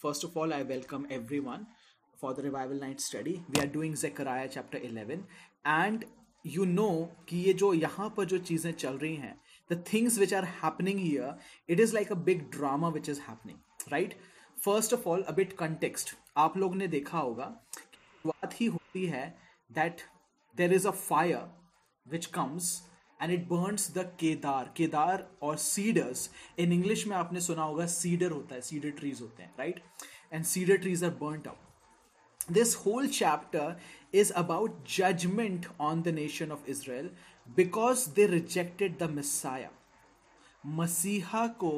first of all, I welcome everyone for the Revival Night study. We are doing Zechariah chapter 11. And you know कि ये जो यहाँ पर जो चीज़ें चल रही हैं the things which are happening here, it is like a big drama which is happening, right? First of all, a bit context. आप लोग ने देखा होगा बात ही होती है that there is a fire which comes and it burns the kedar kedar or cedars in english में आपने सुना होगा cedar होता है cedar trees होते हैं right and cedar trees are burnt up this whole chapter is about judgment on the nation of Israel because they rejected the Messiah. मसीहा को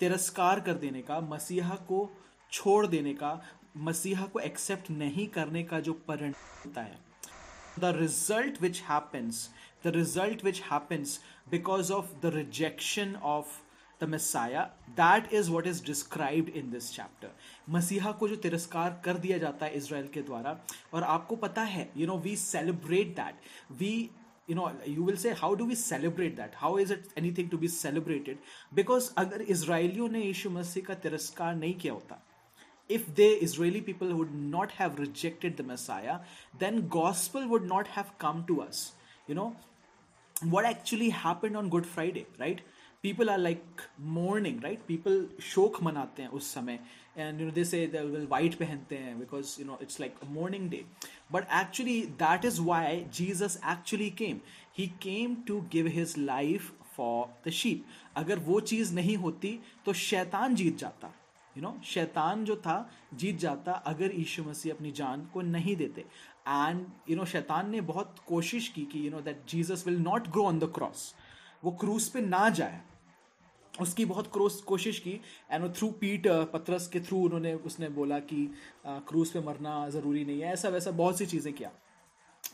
तिरस्कार कर देने का मसीहा को छोड़ देने का मसीहा को एक्सेप्ट नहीं करने का जो परिणाम होता है the result which happens The result which happens because of the rejection of the messiah that is what is described in this chapter मसीहा को जो तिरस्कार कर दिया जाता है इसराइल के द्वारा और आपको पता है you know we celebrate that we you know you will say how do we celebrate that how is it anything to be celebrated because अगर इसराइलियों ने यीशु मसीह का तिरस्कार नहीं किया होता if the Israeli people would not have rejected the Messiah, then gospel would not have come to us. You know, What actually happened on Good Friday, right? people are like mourning right people शोक मनाते हैं उस समय you know they say they will white पहनते हैं you know it's like a mourning day but actually that is why Jesus actually came he came to give his life for the sheep अगर वो चीज़ नहीं होती तो शैतान जीत जाता यू नो शैतान जो था जीत जाता अगर यीशु मसीह अपनी जान को नहीं देते एंड यू नो शैतान ने बहुत कोशिश की कि you know that Jesus will not grow on the cross वो क्रूस पे ना जाए। उसकी बहुत क्रोस कोशिश की। एंड थ्रू पीट पत्रस के थ्रू उन्होंने, उसने बोला कि क्रूज पे मरना ज़रूरी नहीं है। ऐसा वैसा बहुत सी चीज़ें किया।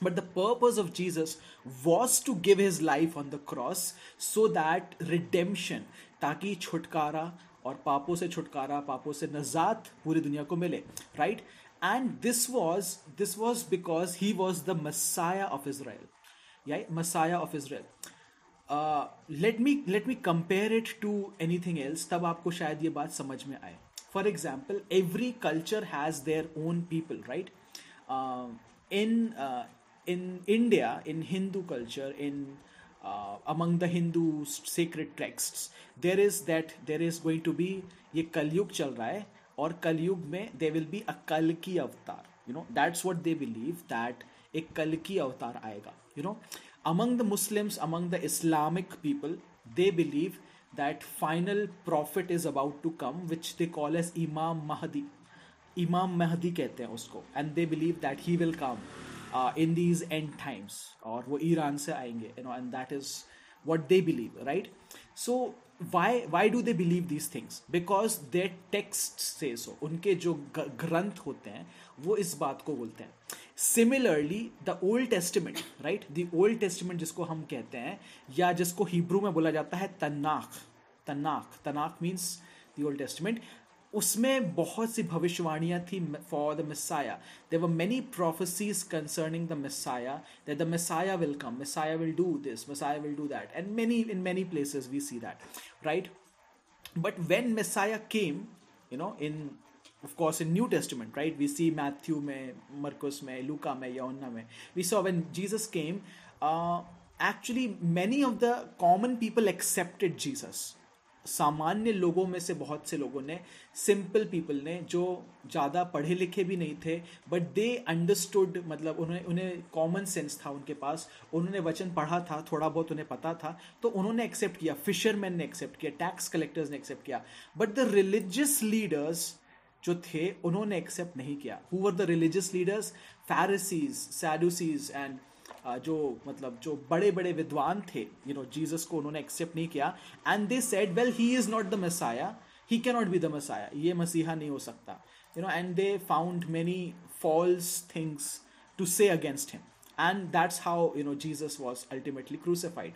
But the purpose of Jesus was to give his life on the cross so that redemption ताकि छुटकारा और पापों से छुटकारा, पापों से नजात पूरी दुनिया को मिले। Right and this was this was because he was the messiah of Israel या messiah of Israel let me let me compare it to anything else तब आपको शायद ये बात समझ में आए for example every culture has their own people right in in India, in Hindu culture, in uh, among the Hindu sacred texts, there is that there is going to be ये कलयुग चल रहा है और कलयुग में दे विल बी अ कल की avatar you know that's what they believe that एक कल की अवतार आएगा you know among the Muslims among the Islamic people they believe that final prophet is about to come which they call as Imam Mahdi Imam Mahdi कहते हैं उसको and they believe that he will come in these end times और वो Iran से आएँगे you know and that is what they believe right so why why do they believe these things? Because their text say so. उनके जो ग्रंथ होते हैं, वो इस बात को बोलते हैं। Similarly the Old Testament right the Old Testament जिसको हम कहते हैं, या जिसको हिब्रू में बोला जाता है Tanakh Tanakh Tanakh means the Old Testament उसमें बहुत सी भविष्यवाणियाँ थी for the Messiah they've many prophecies concerning the Messiah that the Messiah will come Messiah will do this Messiah will do that and many in many places we see that right but when Messiah came you know in of course in New Testament right we see Matthew में मरकोस में लूका में यौना में we so when Jesus came actually many of the common people accepted Jesus सामान्य लोगों में से बहुत से लोगों ने सिंपल पीपल ने, जो ज़्यादा पढ़े लिखे भी नहीं थे बट दे अंडरस्टूड मतलब उन्हें उन्हें कॉमन सेंस था उनके पास, उन्होंने वचन पढ़ा था, थोड़ा बहुत उन्हें पता था तो उन्होंने एक्सेप्ट किया फिशरमैन ने एक्सेप्ट किया टैक्स कलेक्टर्स ने एक्सेप्ट किया बट द रिलीजियस लीडर्स जो थे, उन्होंने एक्सेप्ट नहीं किया। Who were the religious leaders Pharisees Sadducees and जो मतलब जो बड़े बड़े विद्वान थे यू नो जीसस को उन्होंने एक्सेप्ट नहीं किया and they said well he is not the Messiah he can not be the Messiah ये मसीहा नहीं हो सकता। You know and they found many false things to say against him and that's how you know Jesus was ultimately crucified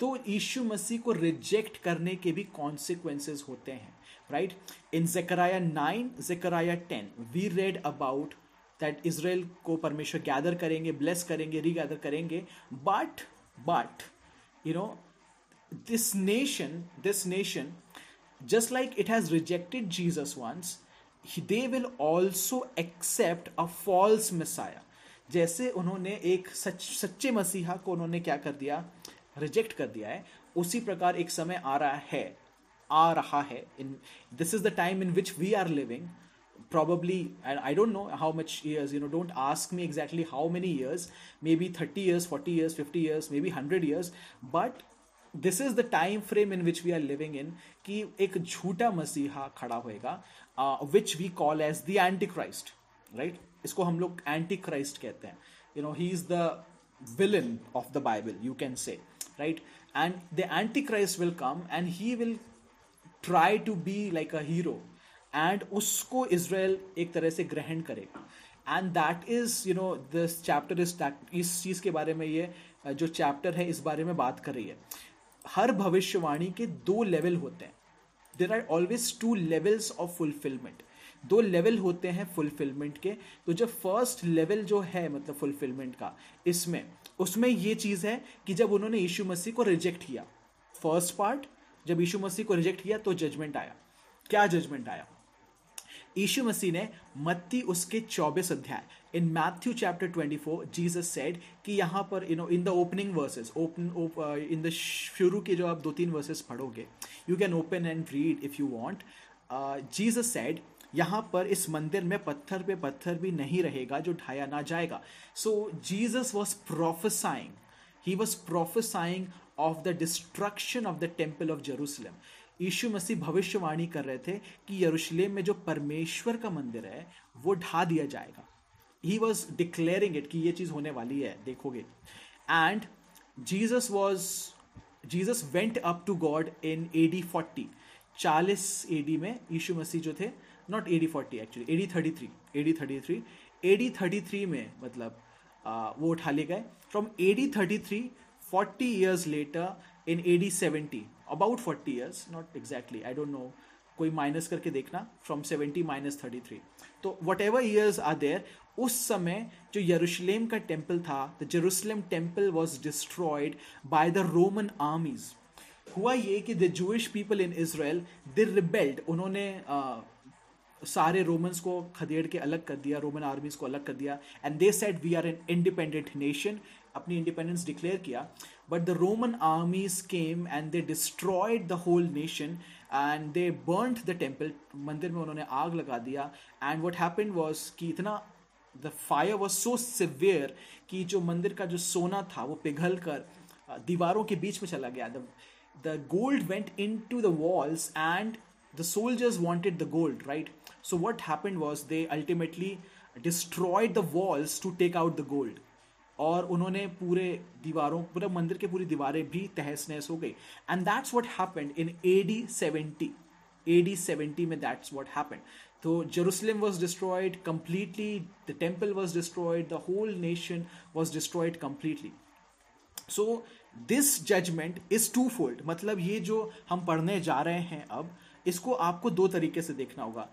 तो यीशु मसीह को reject करने के भी कॉन्सिक्वेंसेज होते हैं right in zechariah 9 zechariah 10 we read about that israel को परमेश्वर गैदर करेंगे ब्लेस करेंगे रीगैदर करेंगे. But but you know this nation this nation just like it has rejected jesus once they will also accept a false Messiah जैसे उन्होंने एक सच, सच्चे मसीहा को उन्होंने क्या कर दिया? रिजेक्ट कर दिया है. उसी प्रकार एक समय आ रहा है, आ रहा है. In this is the time in which we are living probably, and i don't know how much years, you know, don't ask me exactly how many years, maybe 30 years 40 years 50 years, maybe 100 years, but this is the time frame in which we are living in कि एक झूठा मसीहा खड़ा होएगा which we call as the antichrist right इसको हम लोग antichrist कहते हैं you know he is the villain of the Bible you can say right and the antichrist will come and he will try to be like a hero and उसको Israel एक तरह से ग्रहण करेगा and that is you know this chapter is इस चीज़ के बारे में ये जो चैप्टर है इस बारे में बात कर रही है हर भविष्यवाणी के दो लेवल होते हैं। There are always two levels of fulfilment दो लेवल होते हैं फुलफिलमेंट के। तो जब फ़र्स्ट लेवल जो है मतलब फुलफिलमेंट का, इसमें, उसमें ये चीज़ है कि जब उन्होंने यीशु मसीह को रिजेक्ट किया फ़र्स्ट पार्ट जब यीशु मसीह को रिजेक्ट किया तो जजमेंट आया। क्या जजमेंट आया? यीशु मसीह ने मत्ती उसके 24 अध्याय in Matthew chapter 24 Jesus said कि यहाँ पर you know in the opening verses open in the शुरू के जो आप दो तीन वर्सेस पढ़ोगे you can open and read if you want Jesus said यहाँ पर इस मंदिर में पत्थर पे पत्थर भी नहीं रहेगा जो ढाया ना जाएगा। So Jesus was prophesying he was prophesying of the destruction of the temple of Jerusalem यीशु मसीह भविष्यवाणी कर रहे थे कि यरूशलेम में जो परमेश्वर का मंदिर है वो ढा दिया जाएगा। ही वॉज़ डिक्लेयरिंग इट कि ये चीज़ होने वाली है देखोगे। And Jesus was Jesus went up to God in A D forty चालीस ए डी में यीशु मसीह जो थे not A D forty actually A D thirty three A D thirty three A D thirty three में मतलब आ, वो उठा लिए गए। From A D thirty three forty years later in A D seventy about forty years not exactly I don't know कोई minus करके देखना from seventy minus thirty three तो whatever years are there उस समय जो यरूशलेम का temple था the Jerusalem temple was destroyed by the Roman armies हुआ ये कि the Jewish people in Israel they rebelled उन्होंने uh, सारे रोमन्स को खदेड़ के अलग कर दिया रोमन आर्मीज को अलग कर दिया and they said we are an independent nation अपनी इंडिपेंडेंस डिक्लेयर किया। but the Roman armies came and they destroyed the whole nation and they burn the temple मंदिर में उन्होंने आग लगा दिया एंड वट हैपन वॉज कि इतना the fire was so severe कि जो मंदिर का जो सोना था वो पिघल कर दीवारों के बीच में चला गया the gold went into the walls and the soldiers wanted the gold right so what happened was they ultimately destroyed the walls to take out the gold और उन्होंने पूरे दीवारों पूरे मंदिर के पूरी दीवारें भी तहस नहस हो गई। And that's what happened in A D seventy A D seventy में दैट्स वॉट हैपेंड तो Jerusalem was destroyed completely the temple was destroyed the whole nation was destroyed completely so this judgement is twofold मतलब ये जो हम पढ़ने जा रहे हैं अब, इसको आपको दो तरीके से देखना होगा।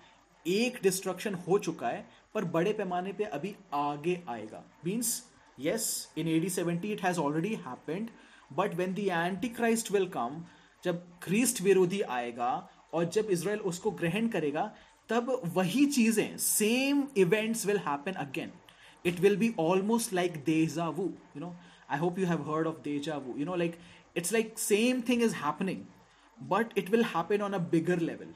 एक डिस्ट्रक्शन हो चुका है, पर बड़े पैमाने पे अभी आगे आएगा। Means yes, in AD 70 it has already happened, but when the antichrist will come, जब क्रिस्ट विरोधी आएगा और जब इसराइल उसको ग्रहण करेगा, तब वही चीज़ें same event will happen again it will be almost like deja vu you know I hope you have heard of deja vu you know like it's like same thing is happening but it will happen on a bigger level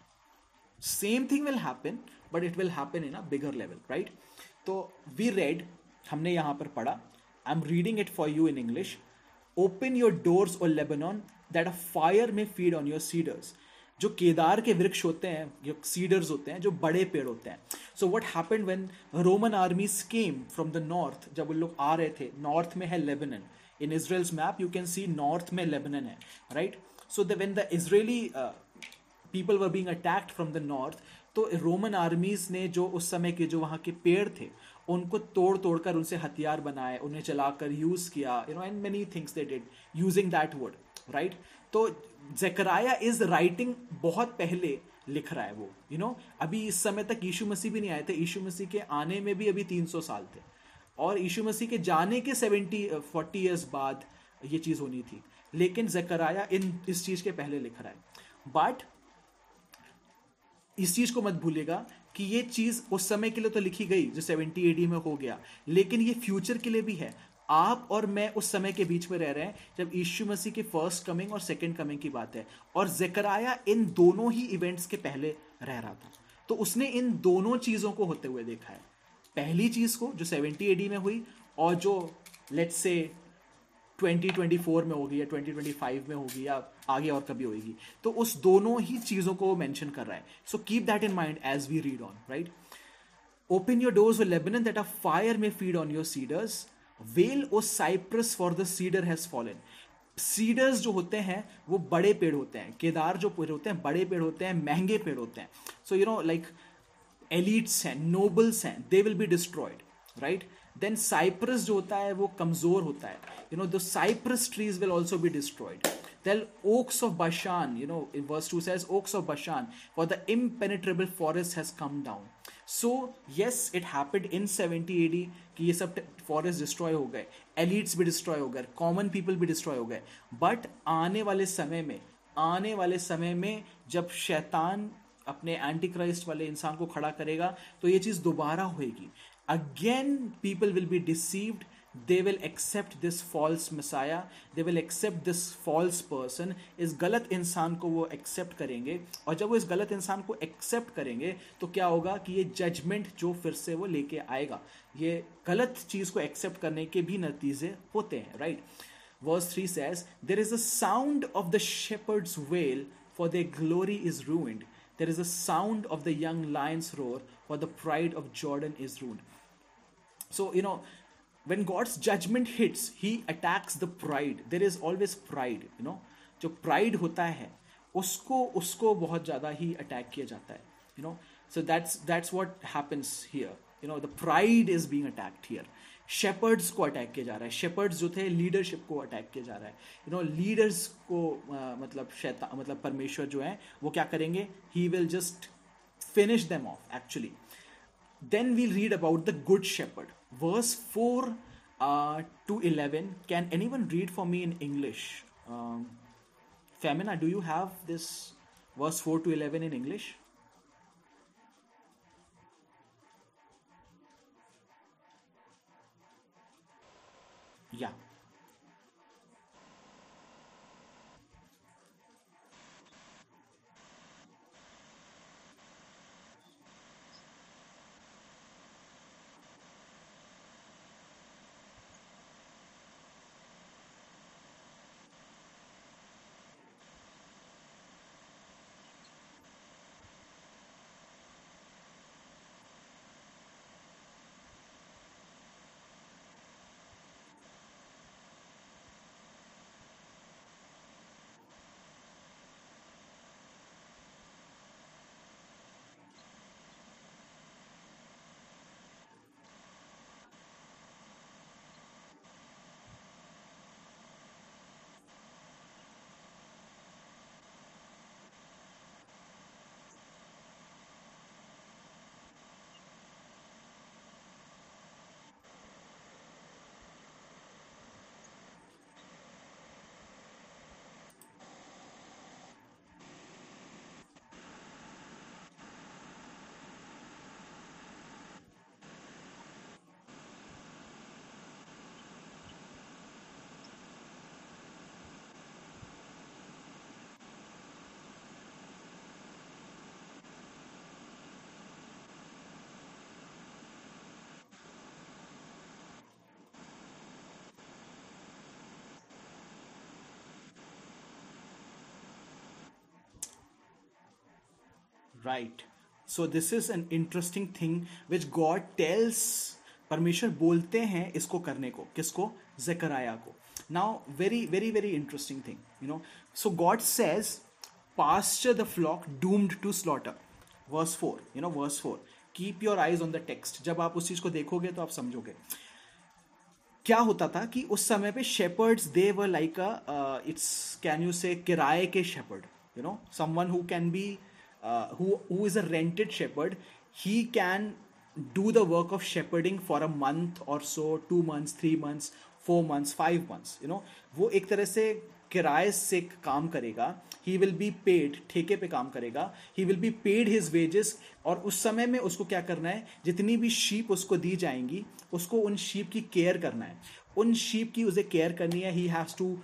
same thing will happen but it will happen in a bigger level right तो we read हमने यहाँ पर पढ़ा I am reading it for you in English open your doors और Lebanon that a fire may feed on your cedars जो केदार के वृक्ष होते हैं, जो सीडर्स होते हैं, जो बड़े पेड़ होते हैं। So what happened when Roman army came from the north जब उन लोग आ रहे थे नॉर्थ में है Lebanon in Israel's map you can see north में लेबनन है right so the when the Israeli people were being attacked from the north तो रोमन आर्मीज ने जो उस समय के जो वहाँ के पेड़ थे उनको तोड़ तोड़ कर उनसे हथियार बनाए, उन्हें चलाकर यूज़ किया you know and many things they did using that word right तो जकराया इज़ राइटिंग बहुत पहले लिख रहा है वो यू you नो know? अभी इस समय तक यीशु मसीह भी नहीं आए थे, यीशु मसीह के आने में भी अभी 300 साल थे। और यीशु मसीह के जाने के 70 40 इयर्स बाद ये चीज़ होनी थी। लेकिन जकराया इन, इस चीज़ के पहले लिख रहा है। बट इस चीज़ को मत भूलिएगा कि ये चीज़ उस समय के लिए तो लिखी गई, जो सेवेंटी एडी में हो गया। लेकिन ये फ्यूचर के लिए भी है। आप और मैं उस समय के बीच में रह रहे हैं, जब यीशु मसीह की फ़र्स्ट कमिंग और सेकेंड कमिंग की बात है। और जकराया इन दोनों ही इवेंट्स के पहले रह रहा था। तो उसने इन दोनों चीज़ों को होते हुए देखा है। पहली चीज़ को, जो सेवेंटी एडी में हुई, और जो लेट्स से 2024 में होगी या 2025 में होगी या आगे और कभी होगी। तो उस दोनों ही चीज़ों को मेंशन कर रहा है। So keep that in mind as we read on right open your doors Lebanon that a fire may feed on your cedars wail O cypress for the cedar has fallen cedars जो होते हैं, वो बड़े पेड़ होते हैं। केदार जो पेड़ होते हैं, बड़े पेड़ होते हैं, महँगे पेड़ होते हैं। So you know like elites हैं नोबल्स हैं they will be destroyed right then cypress जो होता है वो कमज़ोर होता है. You know the cypress trees will also be destroyed Then oaks of Bashan, you know, in verse 2 says, oaks of Bashan, for the impenetrable forest has come down. So, yes, it happened in 70 AD कि ये सब forest destroy हो गए. Elites भी destroy हो गए. Common people भी destroy हो गए. बट आने वाले समय में आने वाले समय में जब शैतान अपने एंटी क्राइस्ट वाले इंसान को खड़ा करेगा तो ये चीज़ दोबारा होएगी. Again people will be deceived they will accept this false messiah they will accept this false person इस गलत इंसान को वो एक्सेप्ट करेंगे और जब वो इस गलत इंसान को एक्सेप्ट करेंगे तो क्या होगा कि ये जजमेंट जो फिर से वो लेके आएगा ये गलत चीज़ को एक्सेप्ट करने के भी नतीजे होते हैं right verse three says there is a sound of the shepherd's wail for their glory is ruined there is a sound of the young lion's roar for the pride of jordan is ruined so you know when god's judgment hits he attacks the pride. There is always pride you know. जो pride होता है उसको उसको बहुत ज़्यादा ही attack किया जाता है you know so that's that's what happens here you know the pride is being attacked here shepherds को अटैक किया जा रहा है. शेपर्ड्स जो थे लीडरशिप को अटैक किया जा रहा है. यू नो लीडर्स को uh, मतलब शैता मतलब परमेश्वर जो है वो क्या करेंगे? He will just finish them off actually then we'll read about the good shepherd. Verse 4 uh, to 11 can anyone read for me in english? Um, femina do you have this verse 4 to 11 in english? Yeah right. So this is an interesting thing which god tells, परमेश्वर बोलते हैं इसको करने को, किसको? जकराया को. Now very very very interesting thing you know so God says pasture the flock doomed to slaughter. Verse 4 you know, verse 4 keep your eyes on the text. जब आप उस चीज़ को देखोगे तो आप समझोगे। क्या होता था कि उस समय पे shepherds they were like a it's can you say किराए के shepherd you know someone who can be who who is a rented shepherd he can do the work of shepherding for a month or so two months three months four months five months you know वो एक तरह से किराए से काम करेगा he will be paid ठेके पे काम करेगा he will be paid his wages और उस समय में उसको क्या करना है जितनी भी शीप उसको दी जाएँगी उसको उन शीप की केयर करना है उन शीप की उसे केयर करनी है he has to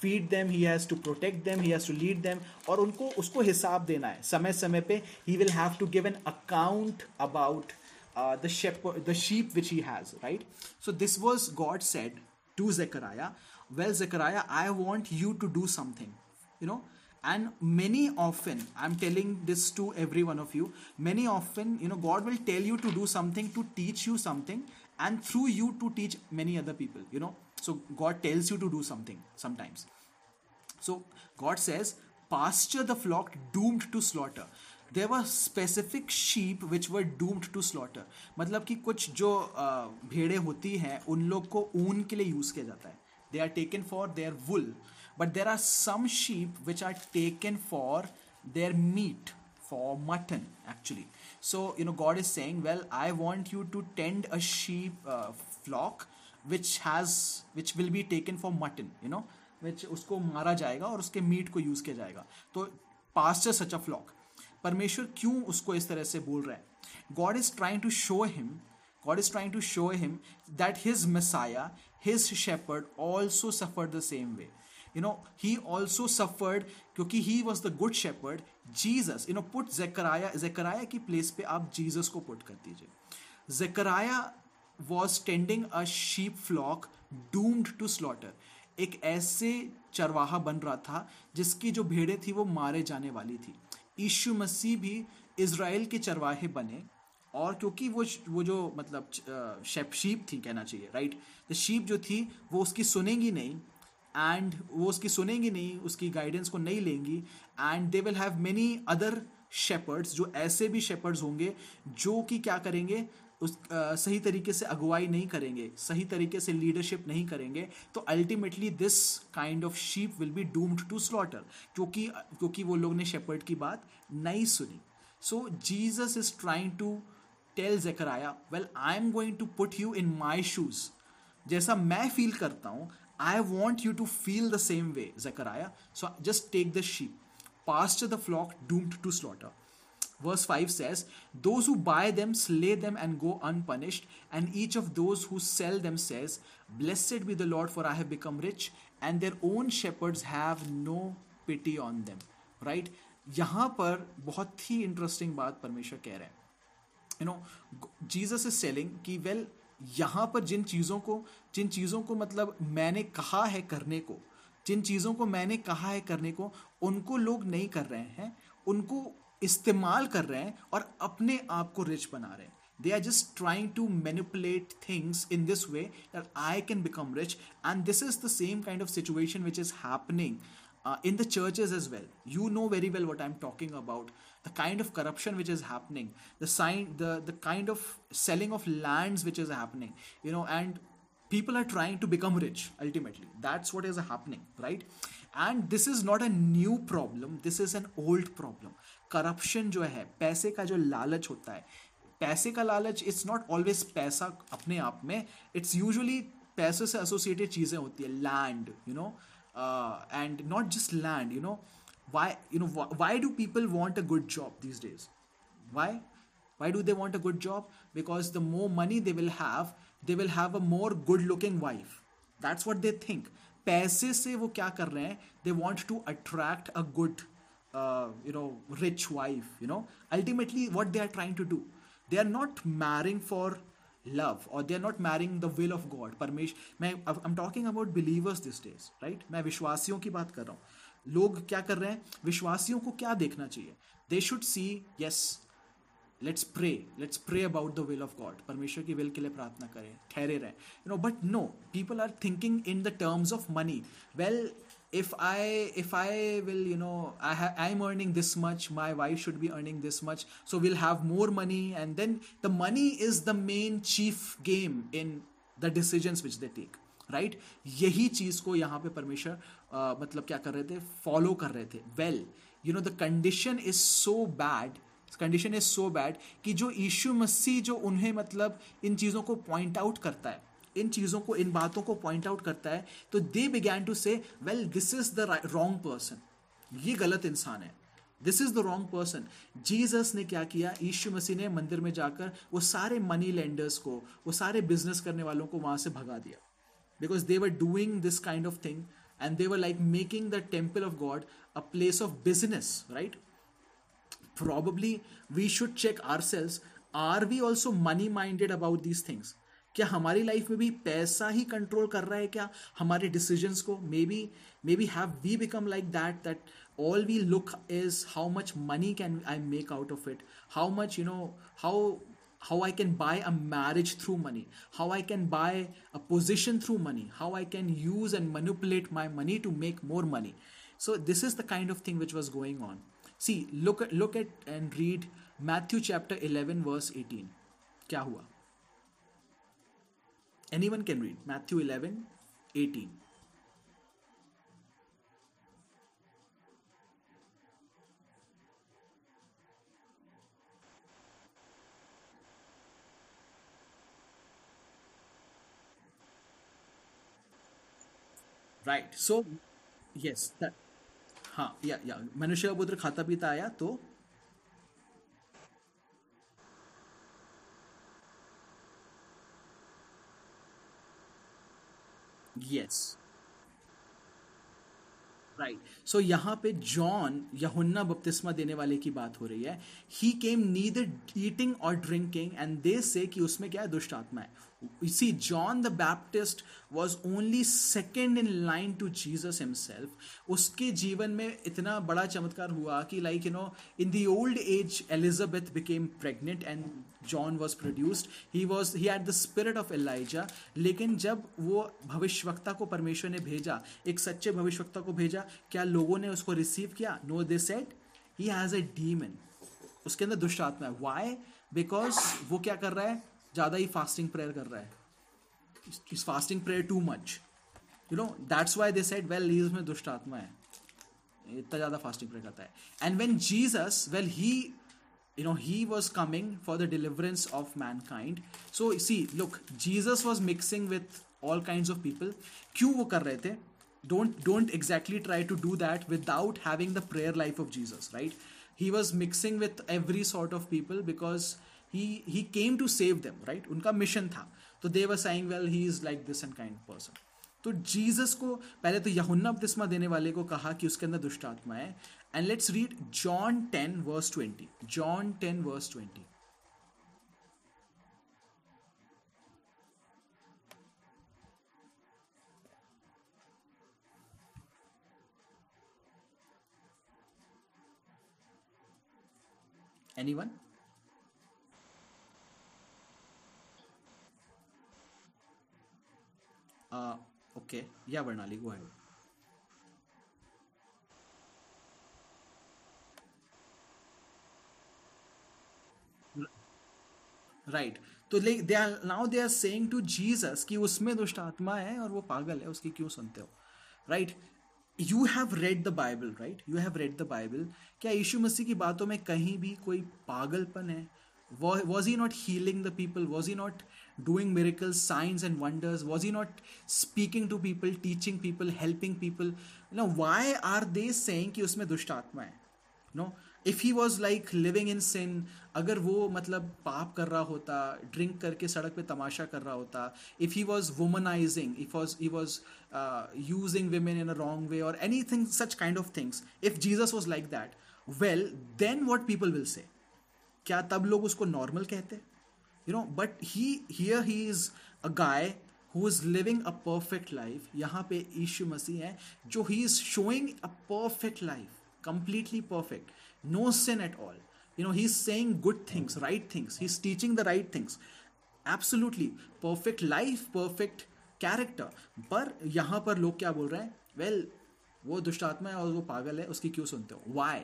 feed them he has to protect them he has to lead them और उनको उसको हिसाब देना है समय समय पे he will have to give an account about the shepherd the sheep which he has right so this was god said to zechariah well zechariah i want you to do something you know and many often i'm telling this to every one of you many often you know god will tell you to do something to teach you something and through you to teach many other people you know so god tells you to do something sometimes so god says pasture the flock doomed to slaughter there were specific sheep which were doomed to slaughter मतलब कि कुछ जो भेड़े होती हैं उन लोग को ऊन के लिए यूज किया जाता है they are taken for their wool but there are some sheep which are taken for their meat for mutton actually so you know god is saying well i want you to tend a sheep uh, flock which has, which will be taken for mutton, you know, which उसको मारा जाएगा और उसके meat को use किया जाएगा। तो pasture such a flock परमेश्वर क्यों उसको इस तरह से बोल रहा है? God is trying to show him God is trying to show him that his Messiah his shepherd also suffered the same way you know he also suffered क्योंकि he was the good shepherd Jesus you know put Zechariah Zechariah की place पे आप Jesus को put कर दीजिए। Zechariah was tending a sheep flock doomed to slaughter एक ऐसे चरवाहा बन रहा था, जिसकी जो भेड़े थी वो मारे जाने वाली थी। यीशु मसीह भी इसराइल के चरवाहे बने, और क्योंकि वो वो जो मतलब शेप, शीप थी कहना चाहिए राइट द शीप जो थी, वो उसकी सुनेंगी नहीं एंड वो उसकी सुनेंगी नहीं, उसकी गाइडेंस को नहीं लेंगी and they will have many other shepherds जो ऐसे भी शेपर्ड्स होंगे, जो कि क्या करेंगे? उस आ, सही तरीके से अगुवाई नहीं करेंगे सही तरीके से लीडरशिप नहीं करेंगे तो ultimately this kind of sheep will be doomed to slaughter क्योंकि क्योंकि वो लोग ने शेपर्ड की बात नहीं सुनी। So Jesus is trying to tell Zechariah well I am going to put you in my shoes जैसा मैं फील करता हूँ I want you to feel the same way Zechariah so just take the sheep pasture the flock doomed to slaughter Verse 5 says, Those who buy them slay them and go unpunished, and each of those who sell them says, Blessed be the Lord, for I have become rich, and their own shepherds have no pity on them. Right? यहाँ पर बहुत ही interesting बात परमेश्वर कह रहे हैं you know Jesus is saying कि well यहाँ पर जिन चीज़ों को जिन चीज़ों को मतलब मैंने कहा है करने को जिन चीज़ों को मैंने कहा है करने को उनको लोग नहीं कर रहे हैं उनको इस्तेमाल कर रहे हैं और अपने आप को रिच बना रहे हैं they are just trying to manipulate things in this way that I can become rich. And this is the same kind of situation which is happening uh, in the churches as well. You know very well what I'm talking about. The kind of corruption which is happening, the sign, the the kind of selling of lands which is happening, you know, and people are trying to become rich ultimately. That's what is happening, right? And this is not a new problem. This is an old problem. Corruption जो है, पैसे का जो लालच होता है, पैसे का लालच इट्स नॉट ऑलवेज पैसा अपने आप में इट्स यूजुअली पैसे से एसोसिएटेड चीज़ें होती है land you know and not just land you know why you know why do people want a good job these days why why do they want a good job because the more money they will have they will have a more good looking wife that's what they think पैसे से वो क्या कर रहे हैं? They want to attract a good uh, you know rich wife you know ultimately what they are trying to do they are not marrying for love or they are not marrying the will of god परमेश मैं I'm talking about believers these days right मैं विश्वासियों की बात कर रहा हूँ लोग क्या कर रहे हैं विश्वासियों को क्या देखना चाहिए they should see yes let's pray let's pray about the will of God परमेश्वर की विल के लिए प्रार्थना करें ठहरे रहें you know but no people are thinking in the terms of money well if i if i will you know i ha- i'm earning this much my wife should be earning this much so we'll have more money and then the money is the main chief game in the decisions which they take right right? यही चीज को यहाँ पे परमेश्वर uh, मतलब क्या कर रहे थे फॉलो कर रहे थे well you know the condition is so bad condition is so bad कि जो यीशु मसीह जो उन्हें मतलब इन चीज़ों को पॉइंट आउट करता है इन चीज़ों को, इन बातों को पॉइंट आउट करता है तो they began to say well this is the wrong person ये गलत इंसान है। This is the wrong person Jesus ने क्या किया? यीशु मसीह ने मंदिर में जाकर वो सारे मनी लेंडर्स को, वो सारे बिज़नेस करने वालों को वहाँ से भगा दिया। Because they were doing this kind of thing and they were like making the temple of God a place of business right probably we should check ourselves. Are we also money minded about these things? क्या हमारी life में भी पैसा ही control कर रहा है क्या? हमारे डिसीजंस को? Maybe maybe have we become like that that all we look is how much money can I make out of it how much you know how how I can buy a marriage through money how I can buy a position through money how I can use and manipulate my money to make more money so this is the kind of thing which was going on see look look at and read Matthew chapter eleven verse eighteen क्या हुआ? Anyone can read. Matthew 11 18 right so yes हाँ या मनुष्य का पुत्र खाता पीता आया तो यस राइट सो यहाँ पे जॉन यहुन्ना बपतिस्मा देने वाले की बात हो रही है। ही केम नीदर ईटिंग और ड्रिंकिंग एंड दे से कि उसमें क्या है? दुष्ट आत्मा है। You John the Baptist was only second in line to to himself उसके जीवन में इतना बड़ा चमत्कार हुआ कि like you know in the old age Elizabeth became pregnant and John was produced he was he had the spirit of Elijah लेकिन जब वो भविष्यवक्ता को परमेश्वर ने भेजा, एक सच्चे भविष्यवक्ता को भेजा, क्या लोगों ने उसको रिसीव किया? No they said he has a demon उसके अंदर दुष्ट आत्मा है। वाई बिकॉज़ वो क्या कर रहा है? ज़्यादा ही फास्टिंग प्रेयर कर रहा है। Is fasting prayer too much you know that's why they said well lease में दुष्ट आत्मा है. इतना ज़्यादा फास्टिंग प्रेयर करता है। And when Jesus well he you know he was coming for the deliverance of mankind so see look jesus was mixing with all kinds of people क्यों वो कर रहे थे don't don't exactly try to do that without having the prayer life of jesus right he was mixing with every sort of people because he he came to save them right उनका mission था तो they were saying well he is like this and kind person तो Jesus को पहले तो यहुन्ना बपतिस्मा देने वाले को कहा कि उसके अंदर दुष्ट आत्मा है। And let's read John ten verse twenty John ten verse twenty anyone? Uh, Yeah, Varnali, go ahead. Right तो they are now they are saying to Jesus कि उसमें दुष्ट आत्मा है और वो पागल है उसकी क्यों सुनते हो? Right you have read the Bible right you have read the Bible क्या यीशु मसीह की बातों में कहीं भी कोई पागलपन है? Was he not healing the people was he not doing miracles, signs, and wonders? Was he not speaking to people, teaching people, helping people? You know, why are they saying कि उसमें दुष्ट आत्मा है? Know, if he was like living in sin, अगर वो मतलब पाप कर रहा होता, ड्रिंक करके सड़क पे तमाशा कर रहा होता, if he was womanizing, if was he was uh, using women in a wrong way or anything such kind of things, if Jesus was like that, well, then what people will say? क्या तब लोग उसको normal कहते हैं you know but he here he is a guy who is living a perfect life यहाँ पे ईशु मसीह है जो he is showing a perfect life completely perfect no sin at all you know he is saying good things right things he is teaching the right things absolutely perfect life perfect character पर यहाँ पर लोग क्या बोल रहे हैं? Well well, वो दुष्टात्मा है और वो पागल है उसकी क्यों सुनते हो? Why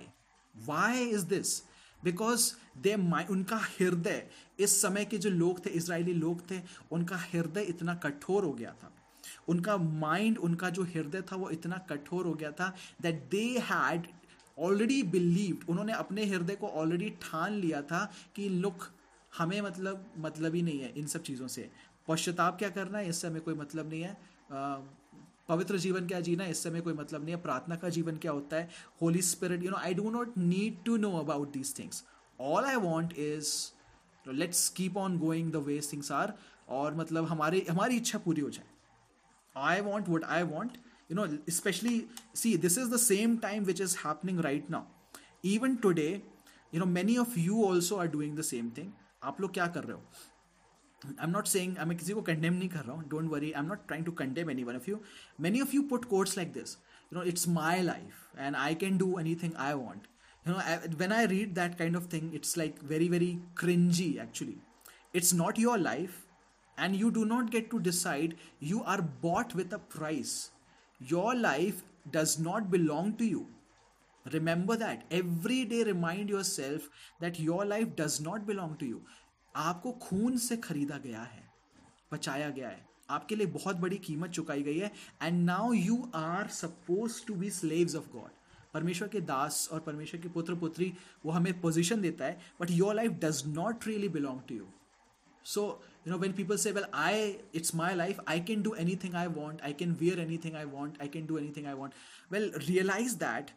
why is this because they उनका हृदय, इस समय के जो लोग थे इसराइली लोग थे, उनका हृदय इतना कठोर हो गया था। उनका माइंड उनका जो हृदय था, वो इतना कठोर हो गया था that they had already believe उन्होंने अपने हृदय को ऑलरेडी ठान लिया था कि लुक हमें मतलब मतलब ही नहीं है इन सब चीज़ों से। पश्चाताप क्या करना है? इससे हमें कोई मतलब नहीं है। पवित्र जीवन क्या जीना इससे हमें कोई मतलब नहीं है। प्रार्थना का जीवन क्या होता है? Holy spirit you know I do not need to know about these things all I want is let's keep on going the way things are और मतलब हमारे, हमारी इच्छा पूरी हो जाए। I want what I want you know especially see this is the same time which is happening right now even today you know many of you also are doing the same thing आप लोग क्या कर रहे हो? I'm not saying मैं किसी को condemn नहीं कर रहा हूँ don't worry I'm not trying to condemn any one of you many of you put quotes like this you know it's my life and I can do anything I want you know I, when I read that kind of thing it's like very very cringy actually it's not your life and you do not get to decide you are bought with a price your life does not belong to you. Remember that. Every day remind yourself that your life does not belong to you. आपको खून से खरीदा गया है, बचाया गया है। आपके लिए बहुत बड़ी कीमत चुकाई गई है and now you are suppose to be slaves of God परमेश्वर के दास और परमेश्वर के पुत्र पुत्री वो हमें पोजीशन देता है but your life does not really belong to you so you know when people say well I it's my life I can do any thing I want I can wear any thing I want I can do any thing I want well realise that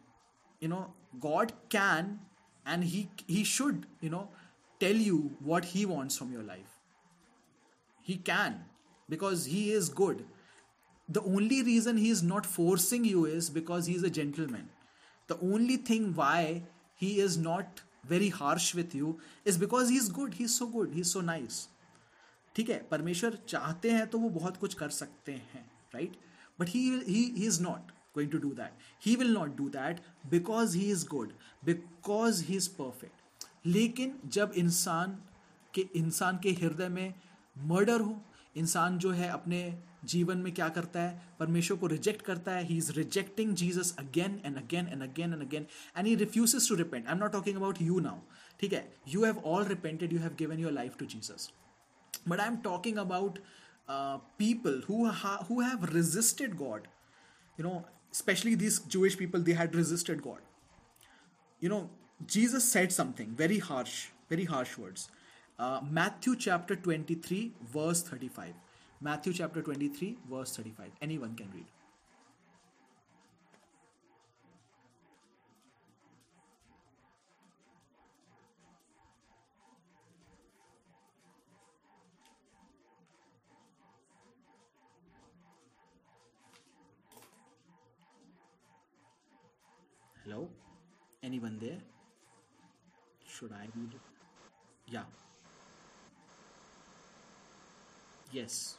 you know God can and he should you know tell you what he wants from your life he can because he is good the only reason he is not forcing you is because he is a gentleman the only thing why he is not very harsh with you is because he's good he's so good he's so nice ठीक है परमेश्वर चाहते हैं तो वो बहुत कुछ कर सकते हैं right but he he is not going to do that he will not do that because he is good because he is perfect लेकिन जब इंसान के इंसान के हृदय में मर्डर हो, इंसान जो है अपने जीवन में क्या करता है? परमेश्वर को रिजेक्ट करता है। He is rejecting Jesus again and again and again and again and he refuses to repent I am not talking about you now ठीक है? You have all repented you have given your life to Jesus but I am talking about people who have resisted god. You know, especially these jewish people, they had resisted god. You know jesus said something very harsh very harsh words uh, matthew chapter 23 verse 35 matthew chapter 23 verse 35 anyone can read Hello? Anyone there? Should I read it? Yeah. Yes.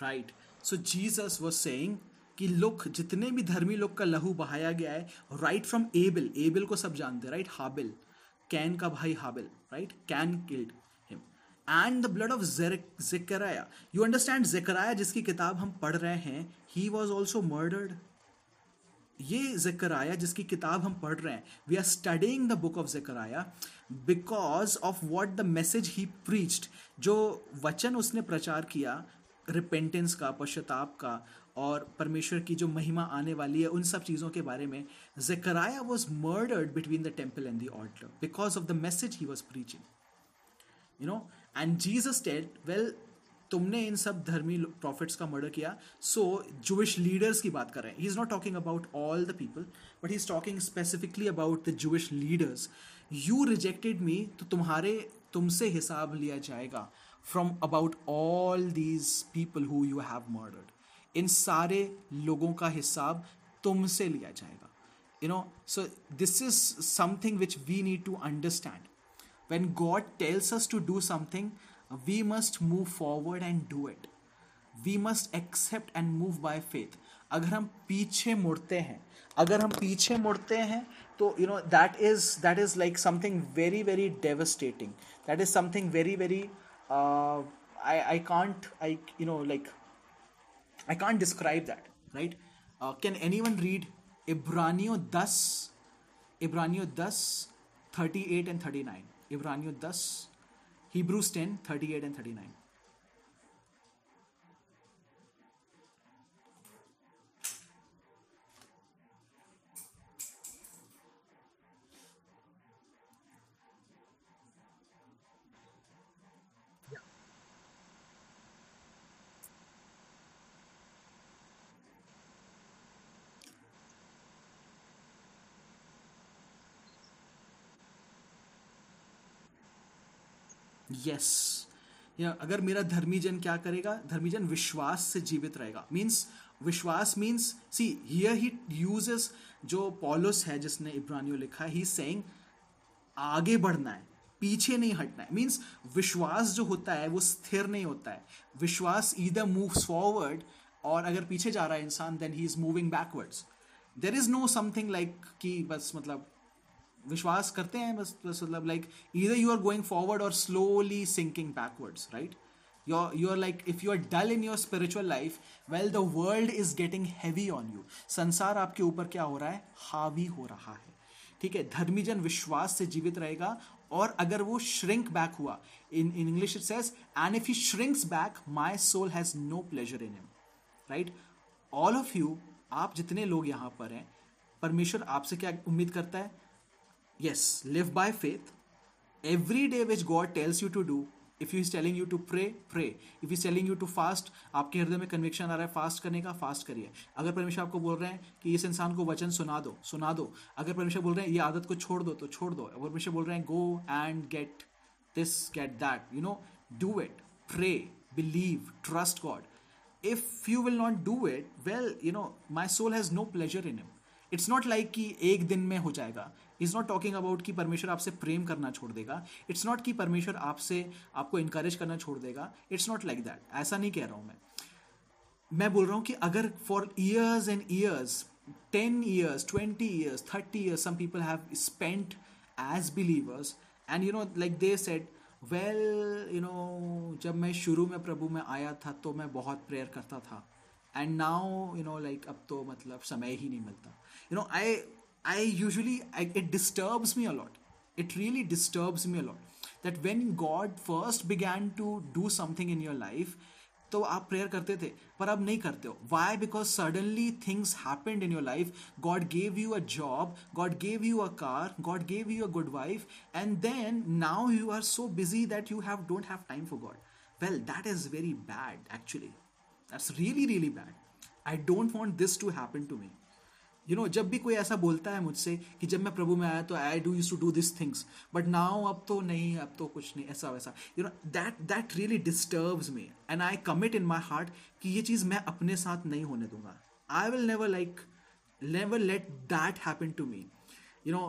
Right. So Jesus was saying कि लोग, जितने भी धर्मी लोग का लहू बहाया गया है राइट फ्रॉम एबिल एबिल को सब जानते हैं राइट हाबिल कैन का भाई हाबिल right Cain killed him and the blood of Zechariah you understand Zechariah जिसकी किताब हम पढ़ रहे हैं ही वॉज़ ऑल्सो मर्डर्ड ये जकराया जिसकी किताब हम पढ़ रहे हैं we are studying the book of Zechariah because of what the message he preached जो वचन उसने प्रचार किया रिपेंटेंस का, पश्चाताप का और परमेश्वर की जो महिमा आने वाली है उन सब चीज़ों के बारे में, Zechariah was murdered between the temple and the altar because of the message he was preaching you know and Jesus said well तुमने इन सब धर्मी प्रॉफिट्स का मर्डर किया सो जूश लीडर्स की बात कर रहे हैं. He is not talking about all the people but he is talking specifically about the Jewish leaders you rejected me तो तुम्हारे, तुमसे हिसाब लिया जाएगा from about all these people who you have murdered इन सारे लोगों का हिसाब तुमसे लिया जाएगा। You know so this is something which we need to understand when God tells us to do something we must move forward and do it we must accept and move by faith अगर हम पीछे मुड़ते हैं, अगर हम पीछे मुड़ते हैं तो you know that is that is like something very very devastating that is something very very I I can't I you know like I can't describe that, right? Uh, can anyone read Ibranio 10, Ibranio 10, 38 and 39? Ibranio 10, Hebrews 10, 38 and 39. Yes या अगर मेरा धर्मीजन क्या करेगा? धर्मीजन विश्वास से जीवित रहेगा। मीन्स विश्वास means see here he uses जो पॉलोस है, जिसने इब्रानियो लिखा है ही सेइंग आगे बढ़ना है, पीछे नहीं हटना है। मीन्स विश्वास जो होता है, वो स्थिर नहीं होता है। विश्वास ईदर मूव्स फॉरवर्ड और अगर पीछे जा रहा है इंसान then he is moving backwards there is no something like कि बस मतलब विश्वास करते हैं, बस बस मतलब लाइक इधर यू आर गोइंग फॉरवर्ड और slowly sinking backwards right you you are like if you are dull in your spiritual life well the world is getting heavy on you संसार आपके ऊपर क्या हो रहा है? हावी हो रहा है। ठीक है? धर्मीजन विश्वास से जीवित रहेगा और अगर वो श्रिंक बैक हुआ in in English it says and if he shrinks back my soul has no pleasure in him right all of you आप जितने लोग यहाँ पर हैं, परमेश्वर आपसे क्या उम्मीद करता है? Yes, live by faith. Every day which god tells you to do, if he is telling you to pray pray. If he is telling you to fast, आपके हृदय में कन्विक्शन आ रहा है फास्ट करने का फास्ट करिए। अगर परमेश्वर आपको बोल रहे हैं कि इस इंसान को वचन सुना दो सुना दो। अगर परमेश्वर बोल रहे हैं, ये आदत को छोड़ दो तो छोड़ दो। अगर परमेश्वर बोल रहे हैं go and get this get that you know do it pray believe trust God if you will not do it well you know my soul has no pleasure in him it's not like कि एक दिन में हो जाएगा। Is not talking about कि परमेश्वर आपसे प्रेम करना छोड़ देगा। इट्स नॉट कि परमेश्वर आपसे, आपको इंकरेज करना छोड़ देगा। इट्स नॉट लाइक दैट ऐसा नहीं कह रहा हूँ मैं। मैं बोल रहा हूँ कि अगर for years and years ten years twenty years thirty years some people have spent as believers and you know like they said well you know जब मैं शुरू में प्रभु में आया था तो मैं बहुत प्रेयर करता था। And now you know like अब तो मतलब समय ही नहीं मिलता। You know I I usually, I, it disturbs me a lot. It really disturbs me a lot. That when God first began to do something in your life, तो आप prayer करते थे पर अब नहीं करते हो। Why because suddenly things happened in your life God gave you a job God gave you a car God gave you a good wife and then now you are so busy that you have don't have time for God well that is very bad actually that's really really bad I don't want this to happen to me you know जब भी कोई ऐसा बोलता है मुझसे कि जब मैं प्रभु में आया तो I do use to do this things but now अब तो नहीं, अब तो कुछ नहीं, ऐसा वैसा। You know that that really disturbs me and I commit in my heart कि ये चीज़ मैं अपने साथ नहीं होने दूँगा। I will never like never let that happen to me you know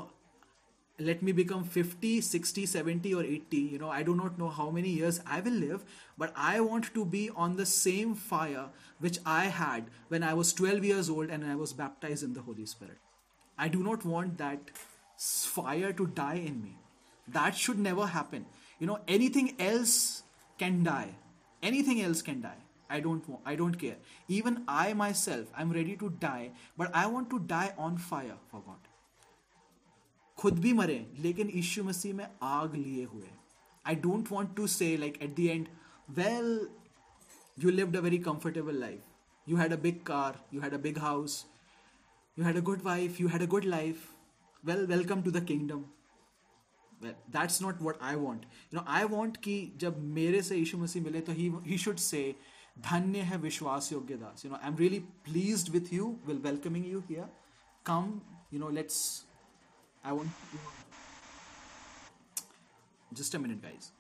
let me become 50 60 70 or 80 you know i do not know how many years i will live but i want to be on the same fire which i had when i was 12 years old and i was baptized in the holy spirit. I do not want that fire to die in me. That should never happen. You know anything else can die. Anything else can die. I don't want i don't care. Even i myself i'm ready to die but i want to die on fire for god खुद भी मरे, लेकिन यीशु मसीह में आग लिए हुए। I don't want to say like at the end well you lived a very comfortable life you had a big car you had a big house you had a good wife you had a good life well welcome to the kingdom that's not what I want you know I want कि जब मेरे से यीशु मसीह मिले तो he should say धन्य है विश्वास योग्य दास. You know I am really please with you will welcoming you here come you know let's I want. Just a minute, guys.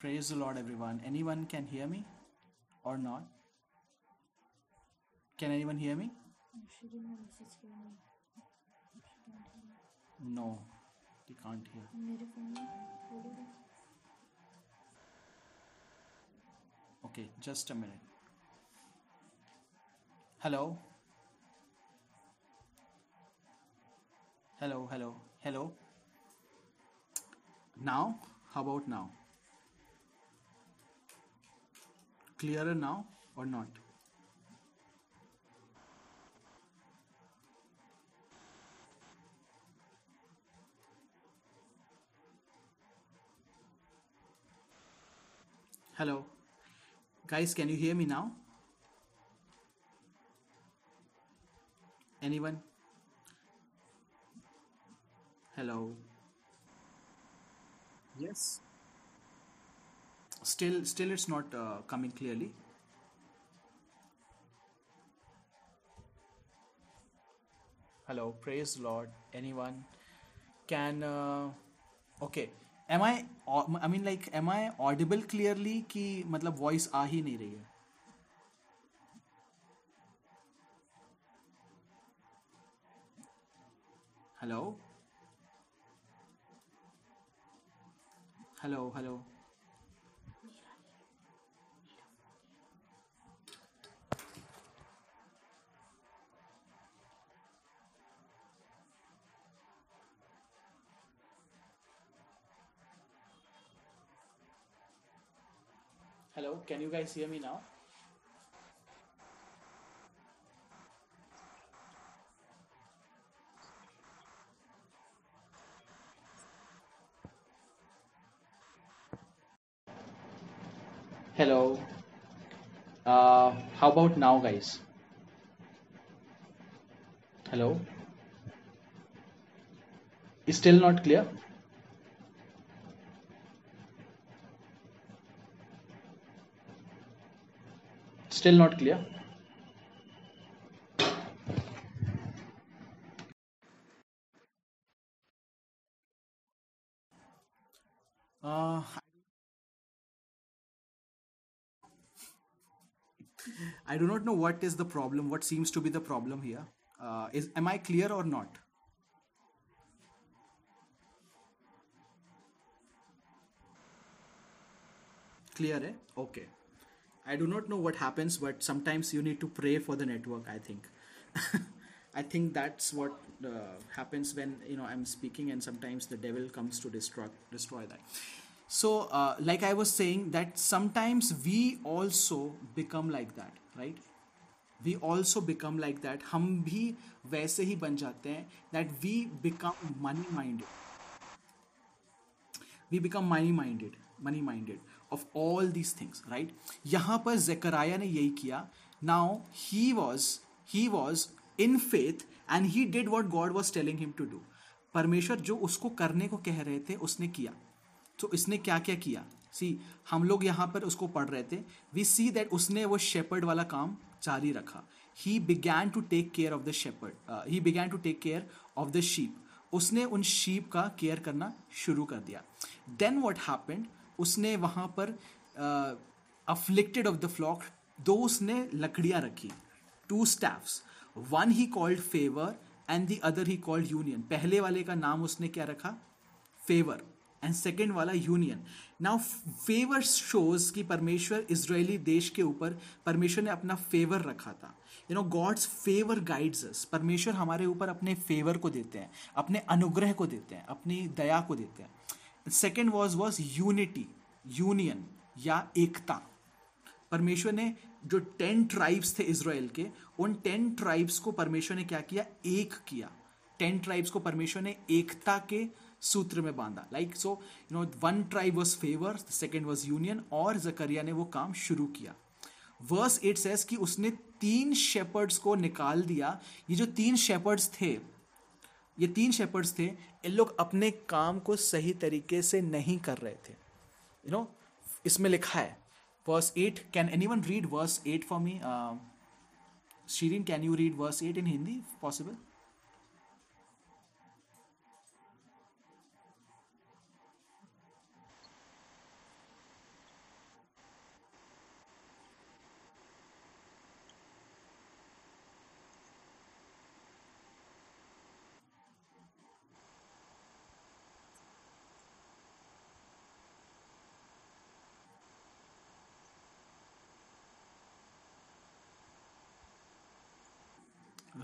Praise the Lord, everyone. Anyone can hear me or not? Can anyone hear me? No, they can't hear. Okay, just a minute. Hello? Hello, hello, hello. Now, how about now? Clearer now or not? Hello? Guys, can you hear me now? Anyone? Hello? Yes. Still, still, it's not uh, coming clearly. Hello, praise Lord. Anyone can? Uh, okay. Am I? I mean, like, am I audible clearly? कि मतलब voice आ ही नहीं रही है. Hello. Hello. Hello. Hello. Can you guys hear me now? Hello. Uh, how about now, guys? Hello. Is still not clear? Still not clear? Uh, I do not know what is the problem, what seems to be the problem here. Uh, is am I clear or not? Clear, eh? Okay. I do not know what happens, but sometimes you need to pray for the network. I think. I think that's what uh, happens when you know I'm speaking, and sometimes the devil comes to destroy destroy that. So, uh, like I was saying, that sometimes we also become like that, right? We also become like that. हम भी वैसे ही बन जाते हैं that we become money minded. we become money minded money minded Of all these things, right? यहाँ पर जकराया ने यही किया। Now he was he was in faith and he did what god was telling him to do. परमेश्वर जो उसको करने को कह रहे थे, उसने किया। तो इसने क्या क्या? किया सी हम लोग यहाँ पर उसको पढ़ रहे थे। वी सी दैट उसने वो शेपर्ड वाला काम जारी रखा। He began to take care of the shepherd he began to take care of the sheep उसने उन शीप का केयर करना शुरू कर दिया। देन वॉट हैपेंड उसने वहाँ पर अफ्लिक्टेड ऑफ़ द फ्लॉक दो उसने लकड़ियाँ रखी two staffs one he called favour and the other he called union पहले वाले का नाम उसने क्या रखा? फेवर एंड सेकेंड वाला यूनियन नाउ फेवर शोज़ कि परमेश्वर इसराइली देश के ऊपर, परमेश्वर ने अपना फेवर रखा था. You know God's favour guides us परमेश्वर हमारे ऊपर अपने फेवर को देते हैं, अपने अनुग्रह को देते हैं, अपनी दया को देते हैं. Second was was unity union या एकता। परमेश्वर ने जो टेन ट्राइब्स थे इसराइल के, उन टेन ट्राइब्स को परमेश्वर ने क्या किया? एक किया। टेन ट्राइब्स को परमेश्वर ने एकता के सूत्र में बांधा। Like so you know one tribe was favour second was union और जकरिया ने वो काम शुरू किया। वर्स एट सेस कि उसने तीन शेपर्ड्स को निकाल दिया। ये जो तीन शेपर्ड्स थे ये तीन शेपर्ड्स थे इन लोग अपने काम को सही तरीके से नहीं कर रहे थे। यू नो इसमें लिखा है verse eight can any one read verse eight for me Shirin can you read verse eight in Hindi possible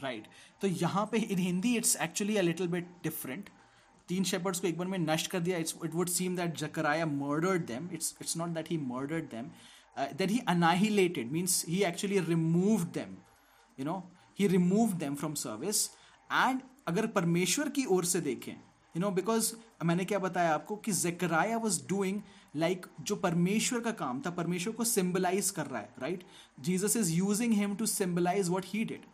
right तो यहाँ पे in Hindi it's actually a little bit different तीन शेपर्ड्स को एक बार में नष्ट कर दिया। It's it would seem that Zechariah murdered them it's it's not that he murdered them that he annihilated means he actually remove them you know he remove them from service and अगर परमेश्वर की ओर से देखें you know because मैंने क्या बताया आपको कि जकराया वॉज़ डूइंग लाइक जो परमेश्वर का काम था, परमेश्वर को सिम्बलाइज कर रहा है right Jesus is using him to symbolise what he did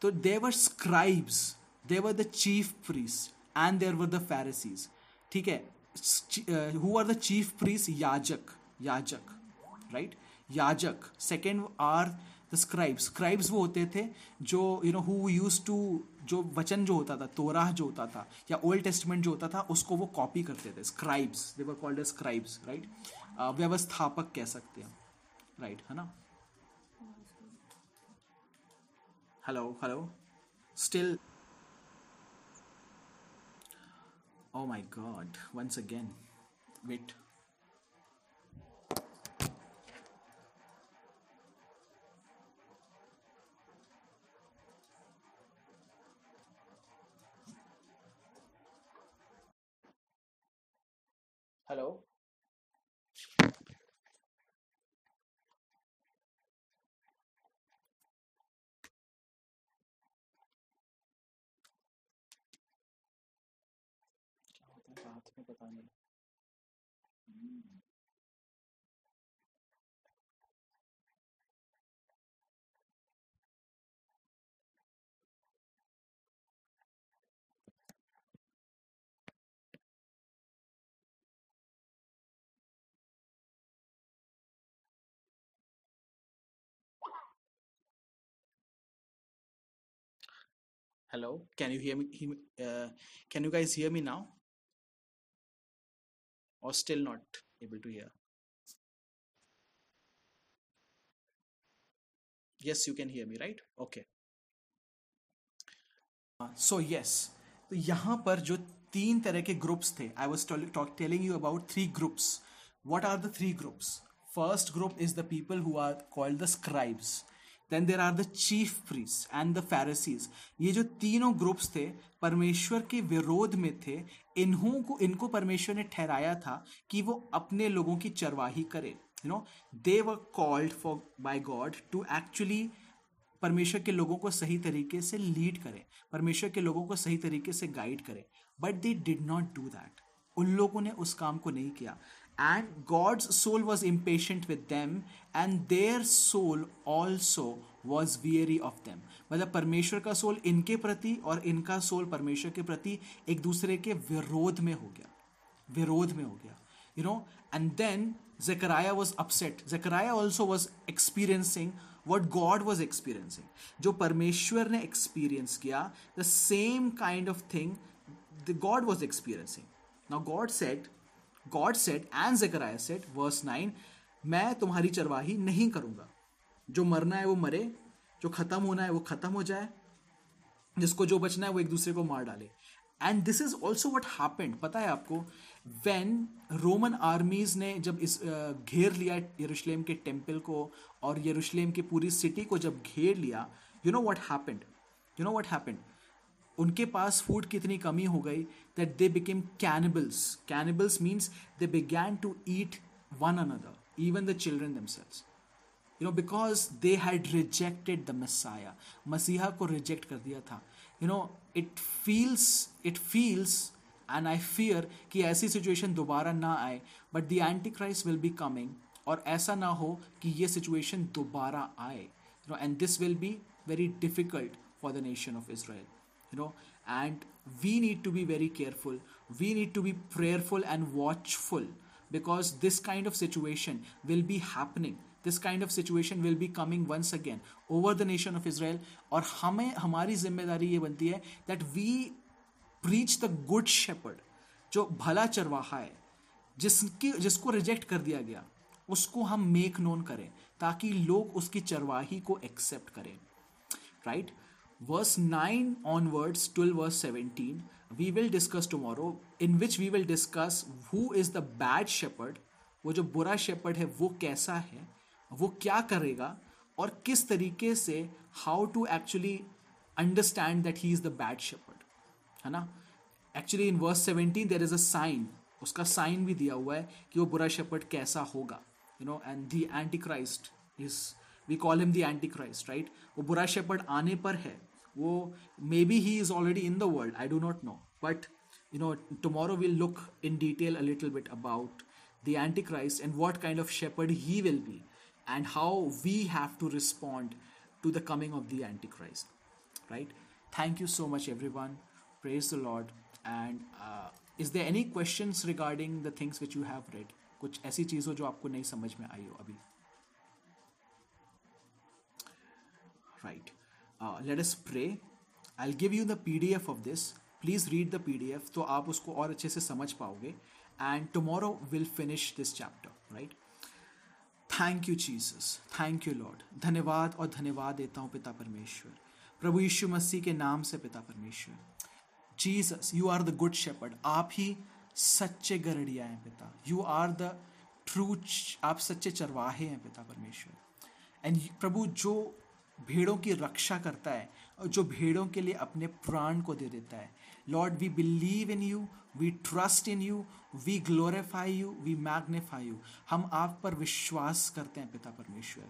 तो there were scribes there were the chief priests and there were the Pharisees ठीक है? Who are the chief priests याजक याजक राइट याजक second are the scribes scribes वो होते थे जो you know who use to जो वचन जो होता था तोराह जो होता था या ओल्ड टेस्टमेंट जो होता था उसको वो कॉपी करते थे. Scribes they were called scribes right व्यवस्थापक कह सकते हैं राइट right, है ना? hello hello. Still oh my god once again wait. Hello? हाथ में पता नहीं hello can you hear me uh, can you guys hear me now Or still not able to hear? Yes, you can hear me, right? Okay. So uh, yes तो यहाँ पर जो तीन तरह के ग्रुप्स थे I was telling you about three groups what are the three groups first group is the people who are called the scribes then there are the chief priests and the Pharisees ये जो तीनों groups थे, परमेश्वर के विरोध में थे, इन्हों को, इनको परमेश्वर ने ठहराया था कि वो अपने लोगों की चरवाही करे। You know they were called for by God to actually परमेश्वर के लोगों को सही तरीके से लीड करें, परमेश्वर के लोगों को सही तरीके से गाइड करें। But they did not do that उन लोगों ने उस काम को नहीं किया। And God's soul was impatient with them and their soul also was weary of them मतलब परमेश्वर का सोल इनके प्रति और इनका सोल परमेश्वर के प्रति एक दूसरे के विरोध में हो गया। विरोध में हो गया। You know and then Zechariah was upset Zechariah also was experiencing what God was experiencing जो परमेश्वर ने एक्सपीरियंस किया the same kind of thing the God was experiencing now God said God said and Zechariah said verse nine मैं तुम्हारी चरवाही नहीं करूँगा। जो मरना है वो मरे, जो खत्म होना है वो खत्म हो जाए, जिसको जो बचना है वो एक दूसरे को मार डाले। And this is also what happened पता है आपको वेन रोमन आर्मीज ने जब इस घेर लिया यरूशलेम के टेंपल को और यरूशलेम की पूरी सिटी को जब घेर लिया you know what happened you know what happened उनके पास फ़ूड की इतनी कमी हो गई that they became cannibals cannibals means they began to eat one another even the children damsels you know because they had rejected the Messiah मसीहा को reject कर दिया था. You know it feels it feels and I fear कि ऐसी situation दोबारा ना आए but the antichrist will be coming और ऐसा ना हो कि ये सिचुएशन दोबारा आए. You know and this will be very difficult for the nation of Israel you know and we need to be very careful we need to be prayerful and watchful because this kind of situation will be happening this kind of situation will be coming once again over the nation of Israel और हमें हमारी ज़िम्मेदारी ये बनती है that we preach the good shepherd जो भला चरवाहा है जिसकी जिसको रिजेक्ट कर दिया गया उसको हम मेक नोन करें ताकि लोग उसकी चरवाही को एक्सेप्ट करें right right? Verse 9 onwards till verse 17 we will discuss tomorrow, in which we will discuss who is the bad shepherd, वो जो बुरा शेपर्ड है, वो कैसा है, वो क्या करेगा, और किस तरीके से how to actually understand that he is the bad shepherd, है ना? Actually in verse 17 there is a sign उसका साइन भी दिया हुआ है कि वो बुरा शेपर्ड कैसा होगा you know and the antichrist is we call him the antichrist right वो बुरा शेपर्ड आने पर है वो may be he is already in the world I do not know but you know tomorrow we'll look in detail a little bit about the antichrist and what kind of shepherd he will be and how we have to respond to the coming of the antichrist right thank you so much everyone praise the lord and uh, is there any questions regarding the things which you have read कुछ ऐसी चीज़ हो जो आपको नहीं समझ में आई हो अभी right Uh, let us pray. I'll give you the pdf of this. Please read the pdf तो आप उसको और अच्छे से समझ पाओगे. And tomorrow we'll finish this chapter right? Thank you Jesus thank you Lord धन्यवाद और धन्यवाद देता हूँ पिता परमेश्वर. प्रभु यीशु मसीह के नाम से पिता परमेश्वर. Jesus you are the good shepherd आप ही सच्चे गरड़िया हैं पिता. यू आर द ट्रू आप सच्चे चरवाहे हैं पिता परमेश्वर. एंड प्रभु जो भेड़ों की रक्षा करता है और जो भेड़ों के लिए अपने प्राण को दे देता है। Lord we believe in you we trust in you we glorify you we magnify you हम आप पर विश्वास करते हैं पिता परमेश्वर।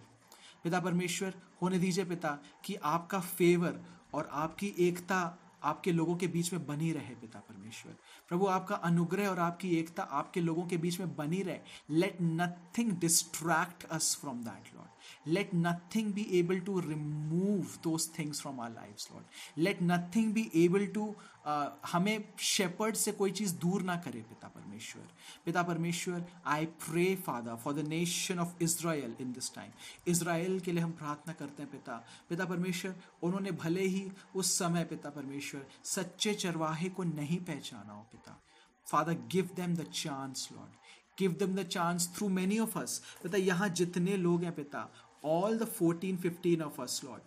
पिता परमेश्वर, होने दीजिए पिता कि आपका फेवर और आपकी एकता आपके लोगों के बीच में बनी रहे पिता परमेश्वर। प्रभु, आपका अनुग्रह और आपकी एकता आपके लोगों के बीच में बनी रहे। Let nothing distract us from that Lord let nothing be able to remove those things from our lives lord. Let nothing be able to uh, हमें शेपर्ड से कोई चीज़ दूर ना करे पिता परमेश्वर। पिता परमेश्वर I pray father for the nation of Israel in this time Israel के लिए हम प्रार्थना करते हैं पिता। पिता परमेश्वर उन्होंने भले ही उस समय पिता परमेश्वर सच्चे चरवाहे को नहीं पहचाना हो पिता। Father give them the chance Lord give them the chance through many of us पिता यहाँ जितने लोग हैं पिता all the 14 15 of us, lord,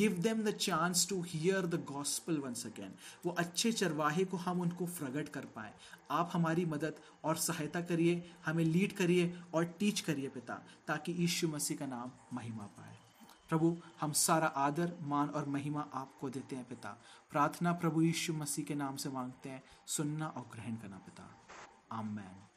give them the chance to hear the gospel once again. वो अच्छे चरवाहे को हम उनको प्रगट कर पाए। आप हमारी मदद और सहायता करिए, हमें लीड करिए और टीच करिए पिता, ताकि यीशु मसीह का नाम महिमा पाए। प्रभु, हम सारा आदर, मान और महिमा आपको देते हैं पिता। प्रार्थना प्रभु यीशु मसीह के नाम से मांगते हैं। सुनना और ग्रहण करना पिता। Amen.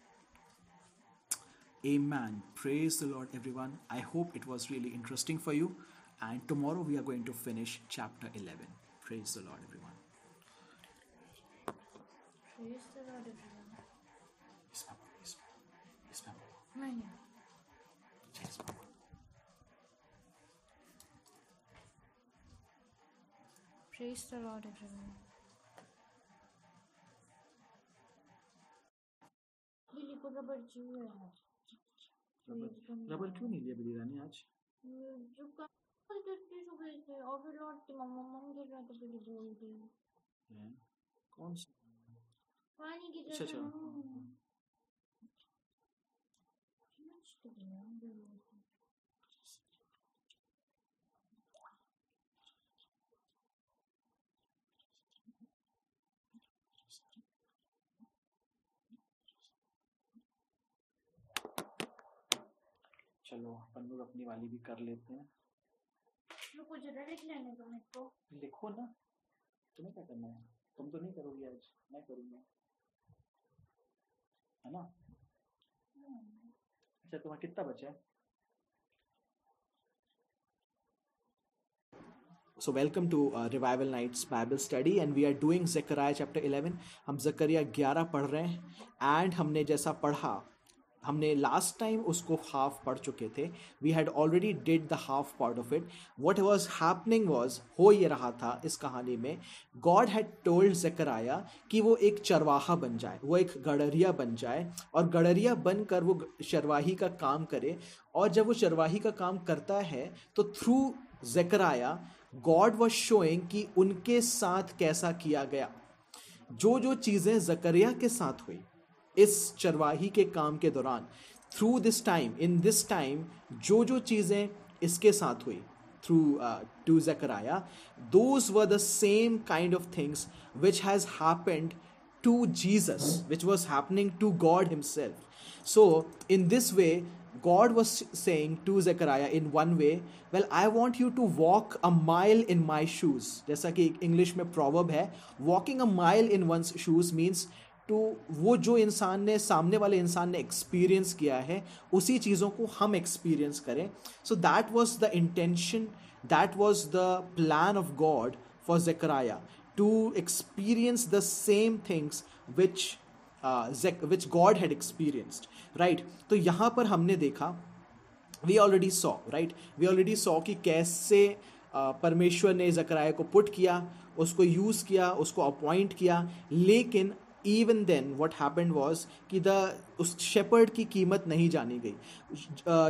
Amen. Praise the Lord, everyone. I hope it was really interesting for you. And tomorrow we are going to finish chapter 11. Praise the Lord, everyone. Praise the Lord, everyone. Yes, Papa. Praise the Lord, everyone. Rubber चाहिए है rubber rubber क्यों नहीं लिया बिली रानी आज जो काम करके सो गए थे और फिर लौटती मम्मा मम्मा के साथ फिर बोल दी हैं? कौन सा पानी की अच्छा, जगह अच्छा। समझ चलो अपन लोग अपनी वाली भी कर लेते हैं। रुको जरा लिख लेने दो मेरे को लिखो ना तुम्हें क्या करना है? तुम तो नहीं करोगी आज मैं करूँगा। है ना? अच्छा तुम्हारा कितना बचा है? So welcome to uh, Revival Nights Bible Study and we are doing Zechariah chapter 11. हम जकरिया 11 पढ़ रहे हैं and हमने जैसा पढ़ा हमने लास्ट टाइम उसको हाफ़ पढ़ चुके थे। We had already did the half part of it what was happening was हो ये रहा था इस कहानी में गॉड हैड टोल्ड जकराया कि वो एक चरवाहा बन जाए, वो एक गडरिया बन जाए, और गडरिया बनकर वो चरवाही का काम करे, और जब वो चरवाही का काम करता है तो through Zechariah God was showing कि उनके साथ कैसा किया गया। जो जो चीज़ें जकरिया के साथ हुई इस चरवाही के काम के दौरान through this time in this time जो जो चीज़ें इसके साथ हुई through to Zechariah those were the same kind of things which has happened to Jesus which was happening to God himself so in this way God was saying to Zechariah in one way, well, I want you to walk a mile in my shoes. जैसा कि English में proverb है, walking a mile in one's shoes means to वो जो इंसान ने सामने वाले इंसान ने एक्सपीरियंस किया है उसी चीज़ों को हम एक्सपीरियंस करें। So that was the intention that was the plan of God for Zechariah to experience the same things which which God had experienced right तो यहाँ पर हमने देखा we already saw right we already saw कि कैसे uh, परमेश्वर ने जकराया को पुट किया उसको यूज़ किया उसको अपॉइंट किया लेकिन even then what happened was कि द उस शेपर्ड की कीमत नहीं जानी गई।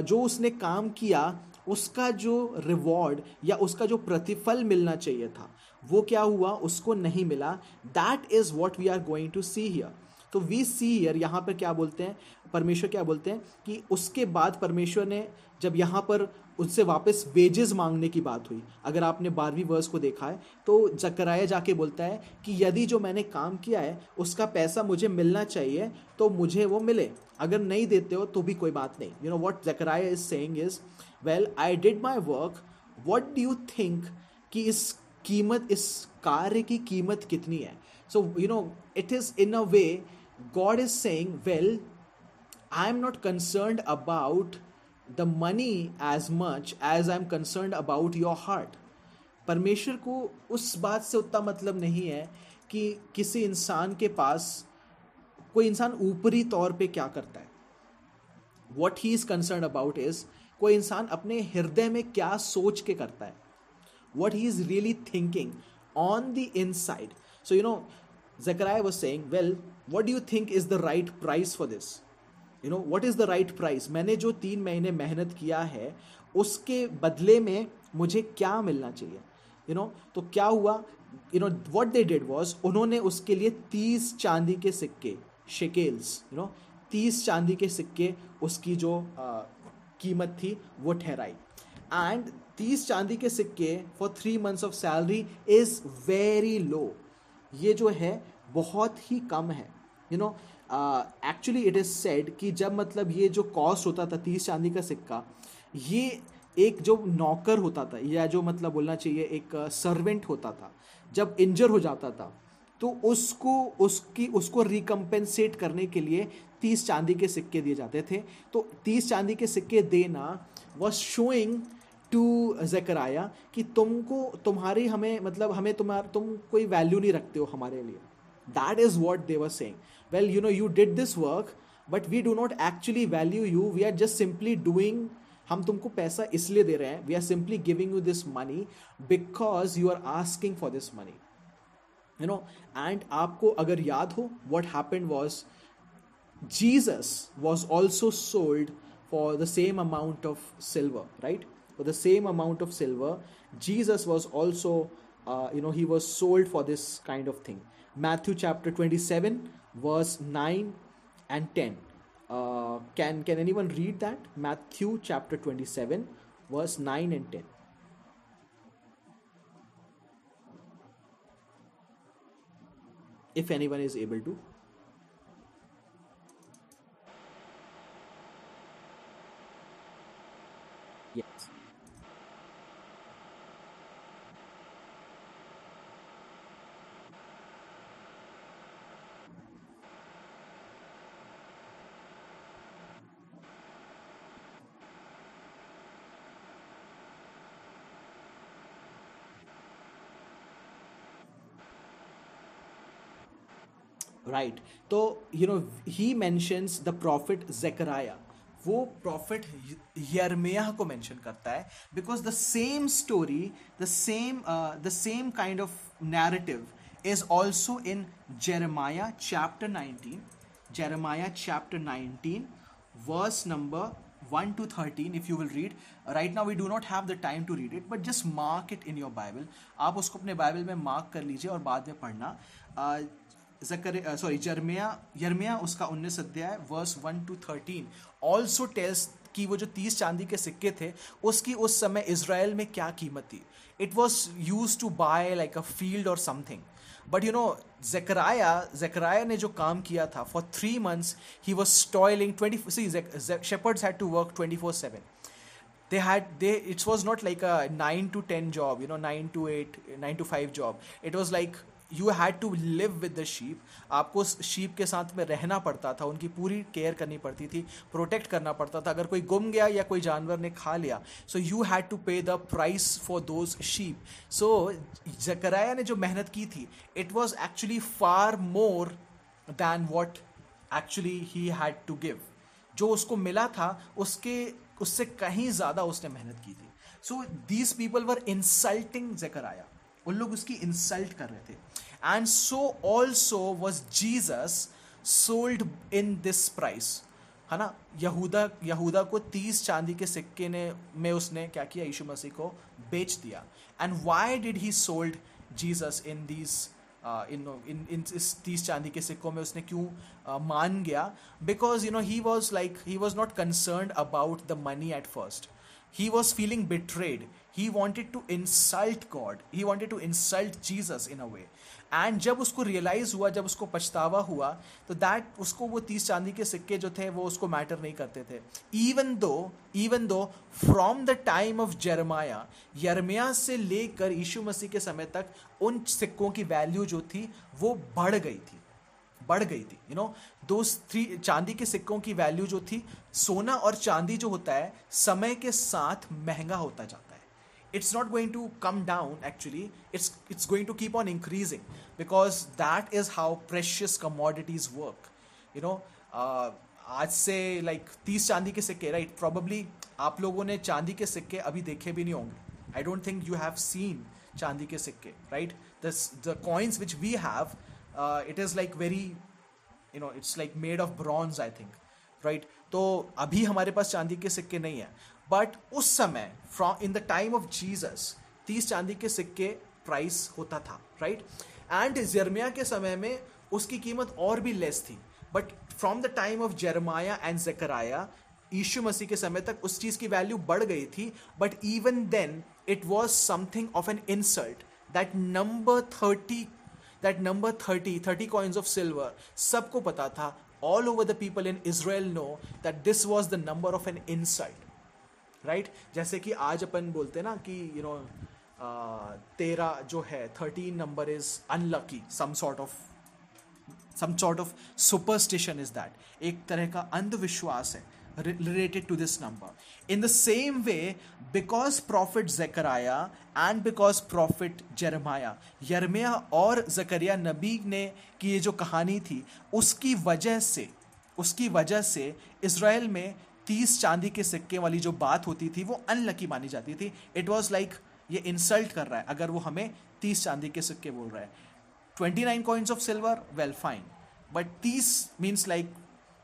जो उसने काम किया, उसका जो रिवॉर्ड या उसका जो प्रतिफल मिलना चाहिए था, वो क्या हुआ? उसको नहीं मिला। That is what we are going to see here तो वी सी ईयर यहाँ पर क्या बोलते हैं? परमेश्वर क्या बोलते हैं? कि उसके बाद परमेश्वर ने जब यहाँ पर उससे वापस वेजेस मांगने की बात हुई। अगर आपने बारहवीं वर्ष को देखा है तो जकराया जाके बोलता है कि यदि जो मैंने काम किया है उसका पैसा मुझे मिलना चाहिए तो मुझे वो मिले। अगर नहीं देते हो तो भी कोई बात नहीं। You know what Zechariah is saying is well I did my work what do you think कि इस कीमत इस कार्य की कीमत कितनी है? So you know it is in a way God is saying, well I am not concerned about the money as much as I am concern about your heart परमेश्वर को उस बात से उतना मतलब नहीं है कि किसी इंसान के पास कोई इंसान ऊपरी तौर पे क्या करता है। What he is concern about is कोई इंसान अपने हृदय में क्या सोच के करता है। What he is really thinking on the inside so you know Zechariah was saying, Well, what do you think is the right price for this? You know what is the right price मैंने जो तीन महीने मेहनत किया है उसके बदले में मुझे क्या मिलना चाहिए? यू नो तो क्या हुआ? You know what they did was उन्होंने उसके लिए तीस चांदी के सिक्के शेकेल्स यू नो तीस चांदी के सिक्के उसकी जो uh, कीमत थी वो ठहराई। एंड तीस चांदी के सिक्के for three months of salary is very low ये जो है बहुत ही कम है। You know actually it is said कि जब मतलब ये जो कॉस्ट होता था तीस चांदी का सिक्का ये एक जो नौकर होता था या जो मतलब बोलना चाहिए एक सर्वेंट uh, होता था जब इंजर हो जाता था तो उसको उसकी उसको रिकम्पेंसेट करने के लिए तीस चांदी के सिक्के दिए जाते थे। तो तीस चांदी के सिक्के देना वॉज़ शोइंग टू जकराया कि तुमको तुम्हारी हमें मतलब हमें तुम्हार तुम कोई वैल्यू नहीं रखते हो हमारे लिए। That is what they were saying well you know you did this work but we do not actually value you we are just simply doing हम तुमको पैसा इसलिए दे रहे हैं we are simply giving you this money because you are asking for this money you know and आपको अगर याद हो what happened was Jesus was also sold for the same amount of silver right for the same amount of silver jesus was also uh, you know he was sold for this kind of thing matthew chapter 27 verse 9 and 10 uh, can can anyone read that? Matthew chapter 27 verse 9 and 10 if anyone is able to right तो you know he mentions the prophet Zechariah वो prophet Jeremiah को mention करता है because the same story the same the same kind of narrative is also in Jeremiah chapter 19 Jeremiah chapter 19 verse number 1 to 13 if you will read. Right now we do not have the time to read it, but just mark it in your bible. आप उसको अपने Bible में mark कर लीजिए और बाद में पढ़ना। सॉरी जर्मिया यर्मिया उसका उन्नीस अध्याय verse one to thirteen also tells कि वो जो तीस चांदी के सिक्के थे, उसकी उस समय इसराइल में क्या कीमत थी? It was use to buy like a field और something but you know Zechariah Zechariah ने जो काम किया था for three months he was toiling twenty shepherds had to work twenty four seven they had, they, it was not like a 9 to 10 job, you know 9 to 8 9 to 5 job. It was like you had to live with the sheep आपको उस sheep के साथ में रहना पड़ता था, उनकी पूरी केयर करनी पड़ती थी प्रोटेक्ट करना पड़ता था। अगर कोई गुम गया या कोई जानवर ने खा लिया so you had to pay the price for those sheep so Zechariah ने जो मेहनत की थी it was actually far more than what actually he had to give जो उसको मिला था, उसके, उससे कहीं ज़्यादा उसने मेहनत की थी। So these people were insulting Zechariah. उन लोग उसकी इंसल्ट कर रहे थे। And so also was Jesus sold in this price है ना? यहूदा यहूदा को तीस चांदी के सिक्के ने में उसने क्या किया? यीशु मसीह को बेच दिया। And why did he sold Jesus in these in in in इस तीस चांदी के सिक्कों में उसने क्यों uh, मान गया? Because you know he was like he was not concern about the money at first he was feeling betrayed. He wanted to insult god. He wanted to insult jesus in a way. And जब उसको realise हुआ, जब उसको पछतावा हुआ तो that उसको वो तीस चांदी के सिक्के जो थे, वो उसको मैटर नहीं करते थे. Even though even though from the time of Jeremiah Jeremiah से लेकर यीशु मसीह के समय तक उन सिक्कों की वैल्यू जो थी, वो बढ़ गई थी. बढ़ गई थी. यू नो दो थ्री चांदी के सिक्कों की वैल्यू जो थी, सोना और चांदी जो होता है, समय के साथ महँगा होता जाता it's not going to come down actually. It's it's going to keep on increasing because that is how precious commodities work. You know uh, आज से लाइक तीस चांदी के सिक्के राइट प्रॉबली आप लोगों ने चांदी के सिक्के अभी देखे भी नहीं होंगे। I don't think you have seen चांदी के सिक्के right the coins which we have it is like very you know it's like made of bronze I think right तो अभी हमारे पास चांदी के सिक्के नहीं है। बट उस समय from in the time of Jesus तीस चांदी के सिक्के प्राइस होता था राइट एंड जर्मिया के समय में उसकी कीमत और भी लेस थी. But from the time of Jeremiah and Zechariah यीशु मसीह के समय तक उस चीज़ की वैल्यू बढ़ गई थी. But even then it was something of an insult that number thirty that number thirty thirty coins of silver सबको पता था. All over the people in Israel know that this was the number of an insult right right? जैसे कि आज अपन बोलते हैं ना कि यू नो तेरा जो है thirteen number is unlucky some sort of some sort of superstition is that एक तरह का अंधविश्वास है related to this number. In the same way, because Prophet Zechariah and because Prophet Jeremiah, Jeremiah और जकरिया नबी ने की ये जो कहानी थी उसकी वजह से उसकी वजह से इसराइल में तीस चांदी के सिक्के वाली जो बात होती थी, वो अनलकी मानी जाती थी। इट वॉज़ लाइक ये इंसल्ट कर रहा है। अगर वो हमें तीस चांदी के सिक्के बोल रहा है। Twenty nine coins of silver well fine but तीस means like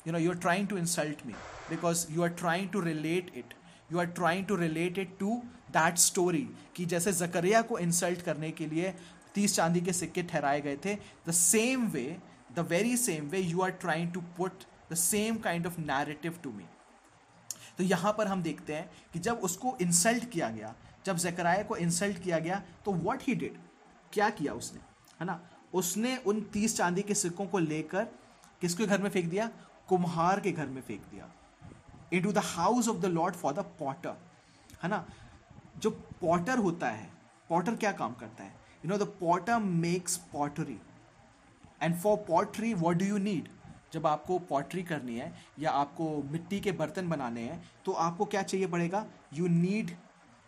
you know you are trying to insult me because you are trying to relate it you are trying to relate it to that story कि जैसे जकरिया को insult करने के लिए तीस चांदी के सिक्के ठहराए गए थे the same way the very same way you are trying to put the same kind of narrative to me तो यहाँ पर हम देखते हैं कि जब उसको इंसल्ट किया गया, जब जकराया को इंसल्ट किया गया तो वट ही डिड क्या किया उसने? है ना? उसने उन तीस चांदी के सिक्कों को लेकर किसके घर में फेंक दिया? कुम्हार के घर में फेंक दिया। Into the house of the Lord for the potter है ना? जो पॉटर होता है पॉटर क्या काम करता है? You know the potter makes pottery and for pottery what do you need जब आपको पॉटरी करनी है या आपको मिट्टी के बर्तन बनाने हैं तो आपको क्या चाहिए पड़ेगा? You need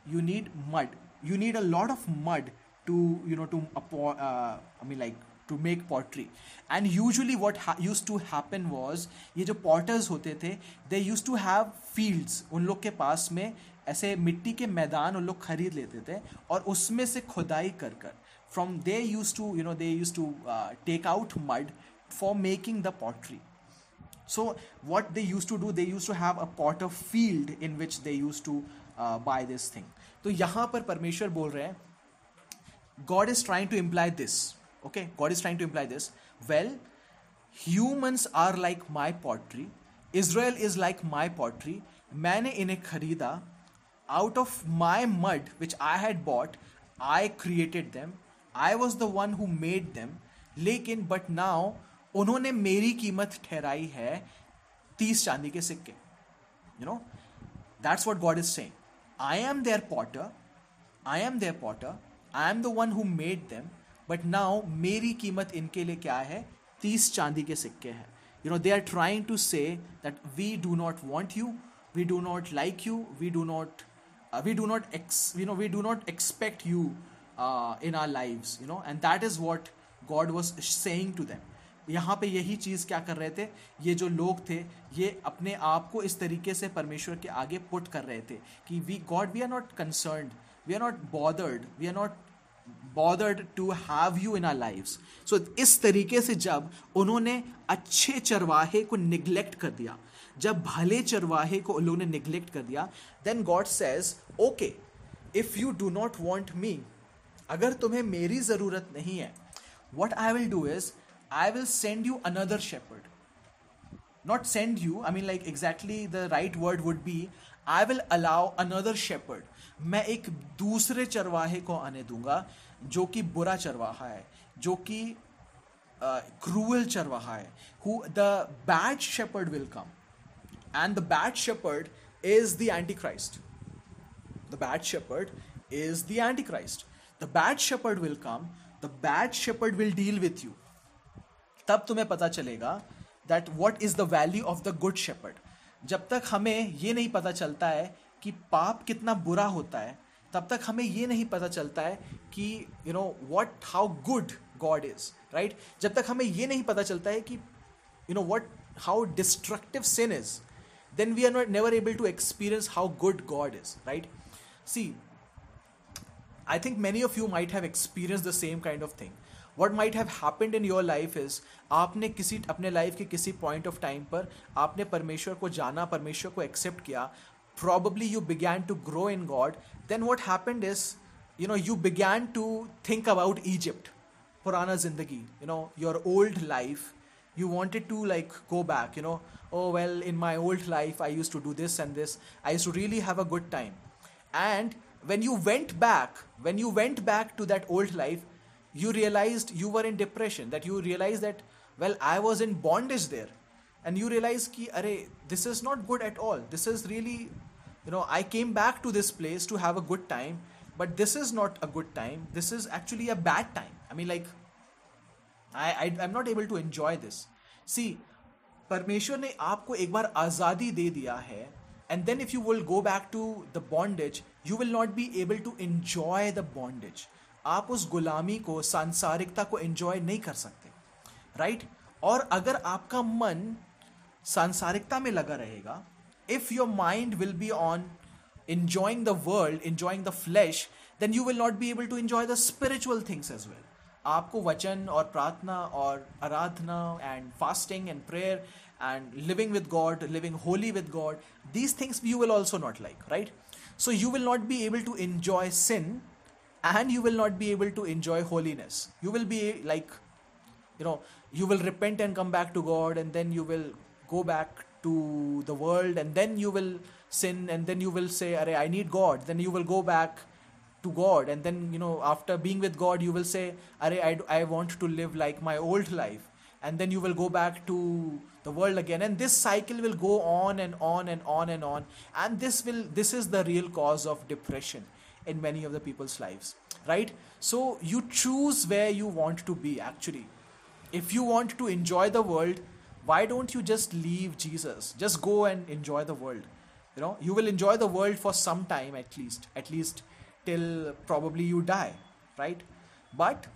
you need mud you need a lot of mud to you know to I mean like to make pottery and usually what used to happen was ये जो पॉटर्स होते थे they used to have fields उन लोग के पास में ऐसे मिट्टी के मैदान उन लोग खरीद लेते थे और उसमें से खुदाई कर कर। From they used to you know they used to take out mud for making the pottery. So, what they used to do, they used to have a potter field in which they used to uh, buy this thing. तो यहां पर परमेश्वर बोल रहे हैं God is trying to imply this. Okay, God is trying to imply this. Well, humans are like my pottery. Israel is like my pottery. मैंने इन्हें खरीदा out of my mud which I had bought I created them I was the one who made them लेकिन but now उन्होंने मेरी कीमत ठहराई है तीस चांदी के सिक्के। You know that's what God is saying I am their potter I am their potter I am the one who made them but now मेरी कीमत इनके लिए क्या है? तीस चांदी के सिक्के हैं। You know they are trying to say that we do not want you we do not like you we do not we do not ex you know we do not expect you in our lives you know and that is what God was saying to them यहाँ पे यही चीज़ क्या कर रहे थे? ये जो लोग थे, ये अपने आप को इस तरीके से परमेश्वर के आगे पुट कर रहे थे कि we God we are not concern we are not bothered we are not bothered to have you in our life so इस तरीके से जब उन्होंने अच्छे चरवाहे को निग्लेक्ट कर दिया, जब भले चरवाहे को उन लोगों ने निग्लेक्ट कर दिया then God says okay if you do not want me अगर तुम्हें मेरी ज़रूरत नहीं है what I will do is I will send you another shepherd. Not send you, I mean, like exactly the right word would be I will allow another shepherd. मैं एक दूसरे चरवाहे को आने दूंगा जो कि बुरा चरवाहा है जो कि क्रूअल चरवाहा है who the bad shepherd will come and the bad shepherd is the Antichrist. The bad shepherd is the Antichrist. The bad shepherd will come, the bad shepherd will deal with you. तब तुम्हें पता चलेगा that what is the value of the good shepherd जब तक हमें ये नहीं पता चलता है कि पाप कितना बुरा होता है, तब तक हमें ये नहीं पता चलता है कि you know what how good God is right जब तक हमें ये नहीं पता चलता है कि you know what how destructive sin is then we are not never able to experience how good God is right see I think many of you might have experience the same kind of thing what might have happened in your life is आपने किसी अपने life के किसी point of time पर आपने परमेश्वर को जाना परमेश्वर को एक्सेप्ट किया probably you began to grow in God then what happened is you know you began to think about Egypt पुराना जिंदगी you know your old life you wanted to like go back you know oh well in my old life i used to do this and this i used to really have a good time and when you went back when you went back to that old life you realized you were in depression that you realized that well i was in bondage there and you realize ki are this is not good at all this is really you know i came back to this place to have a good time but this is not a good time this is actually a bad time i mean like i, I i'm not able to enjoy this see परमेश्वर ने आपको एक बार आज़ादी दे दिया है and then if you will go back to the bondage you will not be able to enjoy the bondage आप उस गुलामी को सांसारिकता को एंजॉय नहीं कर सकते राइट right? और अगर आपका मन सांसारिकता में लगा रहेगा if your mind will be on enjoying the world, enjoying the flesh, then you will not be able to enjoy the spiritual things as well. आपको वचन और प्रार्थना और आराधना and fasting and prayer and living with God living holy with God these things you will also not like right so you will not be able to enjoy sin and you will not be able to enjoy holiness. You will be like, you know, you will repent and come back to God, and then you will go back to the world, and then you will sin, and then you will say, I need God. Then you will go back to God, and then, you know, after being with God, you will say, I, I want to live like my old life. And then you will go back to the world again and this cycle will go on and on and on and on and this will this is the real cause of depression in many of the people's lives right so you choose where you want to be actually if you want to enjoy the world why don't you just leave jesus just go and enjoy the world you know you will enjoy the world for some time at least at least till probably you die right but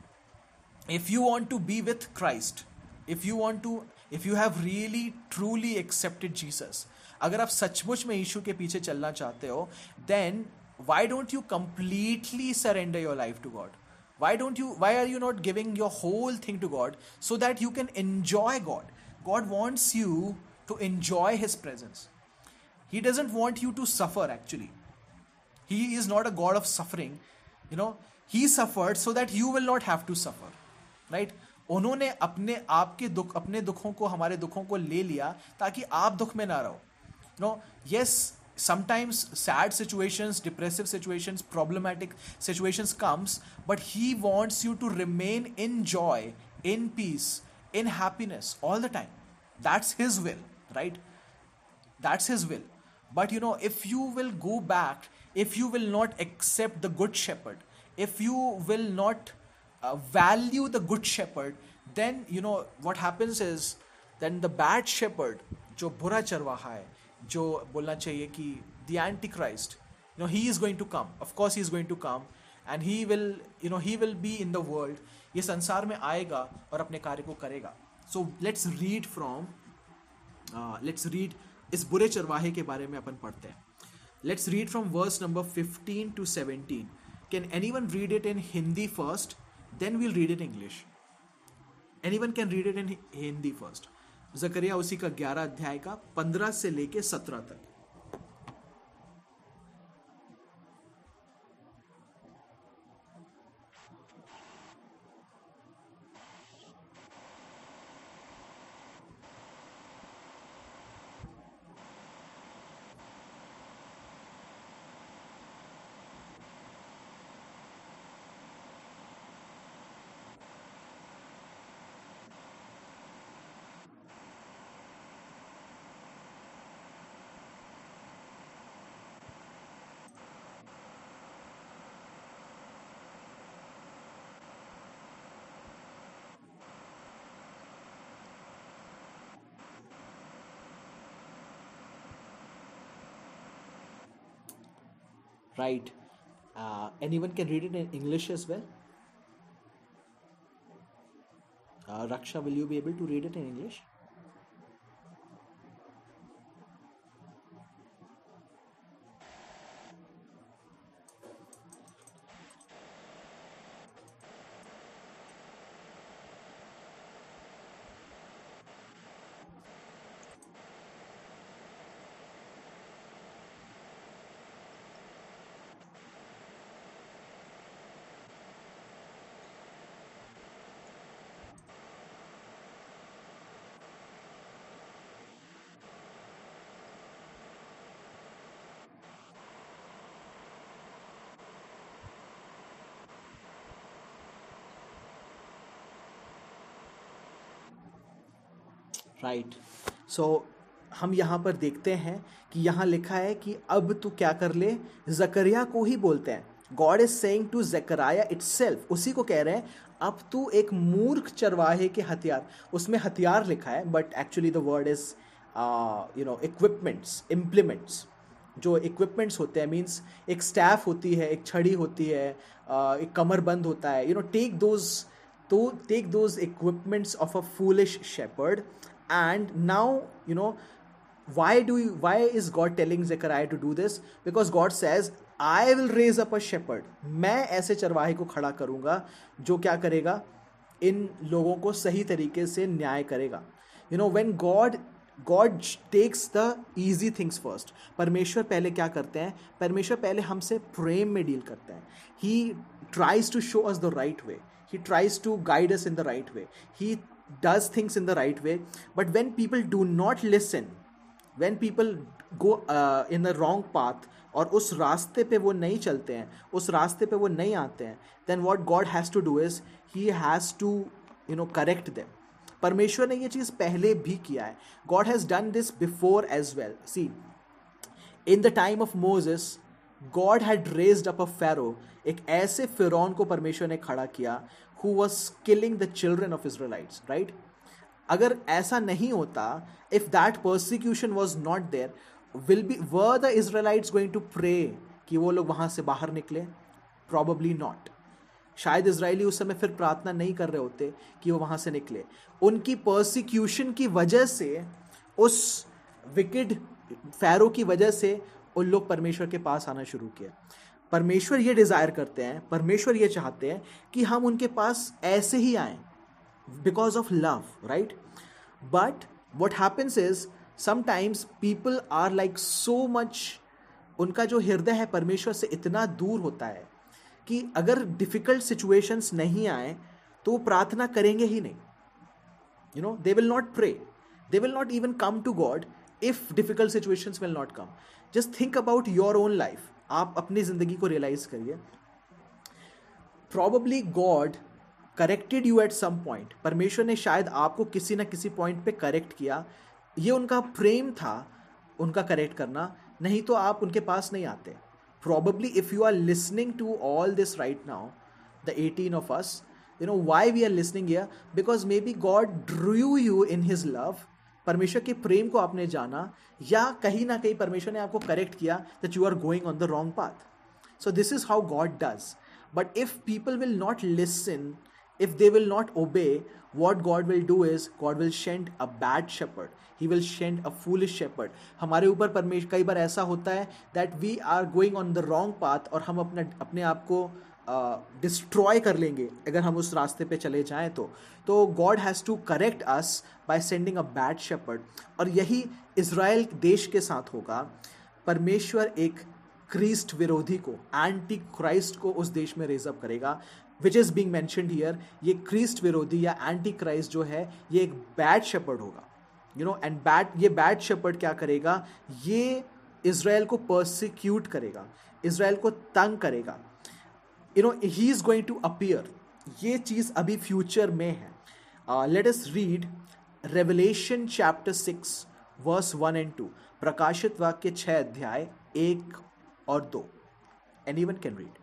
if you want to be with christ if you want to if you have really truly accepted jesus अगर आप सचमुच में यीशु के पीछे चलना चाहते हो then why don't you completely surrender your life to god why don't you why are you not giving your whole thing to god so that you can enjoy god god wants you to enjoy his presence he doesn't want you to suffer actually he is not a god of suffering you know he suffered so that you will not have to suffer right उन्होंने अपने आपके दुख अपने दुखों को हमारे दुखों को ले लिया ताकि आप दुख में ना रहो no yes sometimes sad situations depressive situations problematic situations comes but he wants you to remain in joy in peace in happiness all the time that's his will right that's his will but you know if you will go back if you will not accept the good shepherd if you will not uh, value the good shepherd then you know what happens is then the bad shepherd जो बुरा चरवाहा है जो बोलना चाहिए कि the Antichrist you know he is going to come of course he is going to come and he will you know he will be in the world ये संसार में आएगा और अपने कार्य को करेगा। So let's read from let's read इस बुरे चरवाहे के बारे में अपन पढ़ते हैं। Let's read from verse number fifteen to seventeen can anyone read it in Hindi first then we'll read it English anyone can read it in Hindi first जकरिया उसी का 11 अध्याय का 15 से लेके 17 तक। Right uh, anyone can read it in english as well. Uh, raksha will you be able to read it in english right so हम यहाँ पर देखते हैं कि यहाँ लिखा है कि अब तू क्या कर ले? जकरिया को ही बोलते हैं। God is saying to Zechariah it उसी को कह रहे हैं अब तू एक मूर्ख चरवाहे के हथियार। उसमें हथियार लिखा है but actually the word is you know equipments implements जो इक्विपमेंट्स होते हैं मीन्स एक स्टैफ होती है एक छड़ी होती है uh, एक कमर बंद होता है। यू नो टेक दोज तो take those equipments of a foolish shepherd and now you know why do you, why is god telling zechariah to do this? Because god says I will raise up a shepherd मैं ऐसे चरवाहे को खड़ा करूँगा जो क्या करेगा? इन लोगों को सही तरीके से न्याय करेगा. You know when God God takes the easy things first परमेश्वर पहले क्या करते हैं? परमेश्वर पहले हमसे प्रेम में डील करते हैं। He tries to show us the right way he tries to guide us in the right way he does things in the right way but when people do not listen when people go uh, in the wrong path और उस रास्ते पे वो नहीं चलते हैं उस रास्ते पे वो नहीं आते हैं then what God has to do is he has to you know correct them परमेश्वर ने ये चीज़ पहले भी किया है God has done this before as well see in the time of Moses God had raised up a Pharaoh एक ऐसे फिरौन को परमेश्वर ने खड़ा किया who was killing the children of Israelites, right? अगर ऐसा नहीं होता if that persecution was not there will be were the Israelites going to pray कि वो लोग वहाँ से बाहर निकले? Probably नॉट शायद इसराइली उस समय फिर प्रार्थना नहीं कर रहे होते कि वो वहाँ से निकले। उनकी परसिक्यूशन की वजह से उस विकेड फैरो की वजह से उन लोग परमेश्वर के पास आना शुरू किया। परमेश्वर ये डिज़ायर करते हैं, परमेश्वर ये चाहते हैं कि हम उनके पास ऐसे ही आए because of love right but what happens is sometimes people are like so much उनका जो हृदय है परमेश्वर से इतना दूर होता है कि अगर डिफ़िकल्ट सिचुएशंस नहीं आए तो वो प्रार्थना करेंगे ही नहीं। You know they will not pray they will not even come to God if difficult situations will not come. Just think about your own life आप अपनी ज़िंदगी को रियलाइज़ करिए। Probably God corrected you at some point परमेश्वर ने शायद आपको किसी ना किसी पॉइंट पे करेक्ट किया। ये उनका प्रेम था, उनका करेक्ट करना। नहीं तो आप उनके पास नहीं आते। Probably if you are listening to all this right now the eighteen of us you know why we are listening here because maybe God drew you in his love परमेश्वर के प्रेम को आपने जाना या कहीं ना कहीं परमेश्वर ने आपको करेक्ट किया that you are going on the wrong path so this is how God does but if people will not listen if they will not obey, what God will do is God will send a bad shepherd. He will send a foolish shepherd. हमारे ऊपर परमेश्वर कई बार ऐसा होता है that we are going on the wrong path और हम अपने अपने आप को डिस्ट्रॉय कर लेंगे, अगर हम उस रास्ते पे चले जाएँ तो। तो God has to correct us by sending a bad shepherd और यही इसराइल देश के साथ होगा। परमेश्वर एक क्रिस्ट विरोधी को एंटी क्राइस्ट को उस देश में रेजअप करेगा which is being mentioned here ये क्रिस्ट विरोधी या एंटी क्राइस्ट जो है, ये एक बैड शेपर्ड होगा। यू नो एंड बैड ये बैड शेपर्ड क्या करेगा? ये इसराइल को परसिक्यूट करेगा इसराइल को तंग करेगा। You know he is going to appear ये चीज़ अभी फ्यूचर में है. Let's read Revelation chapter six verse one and two प्रकाशित वाक्य छह अध्याय, एक और दो. Any one can read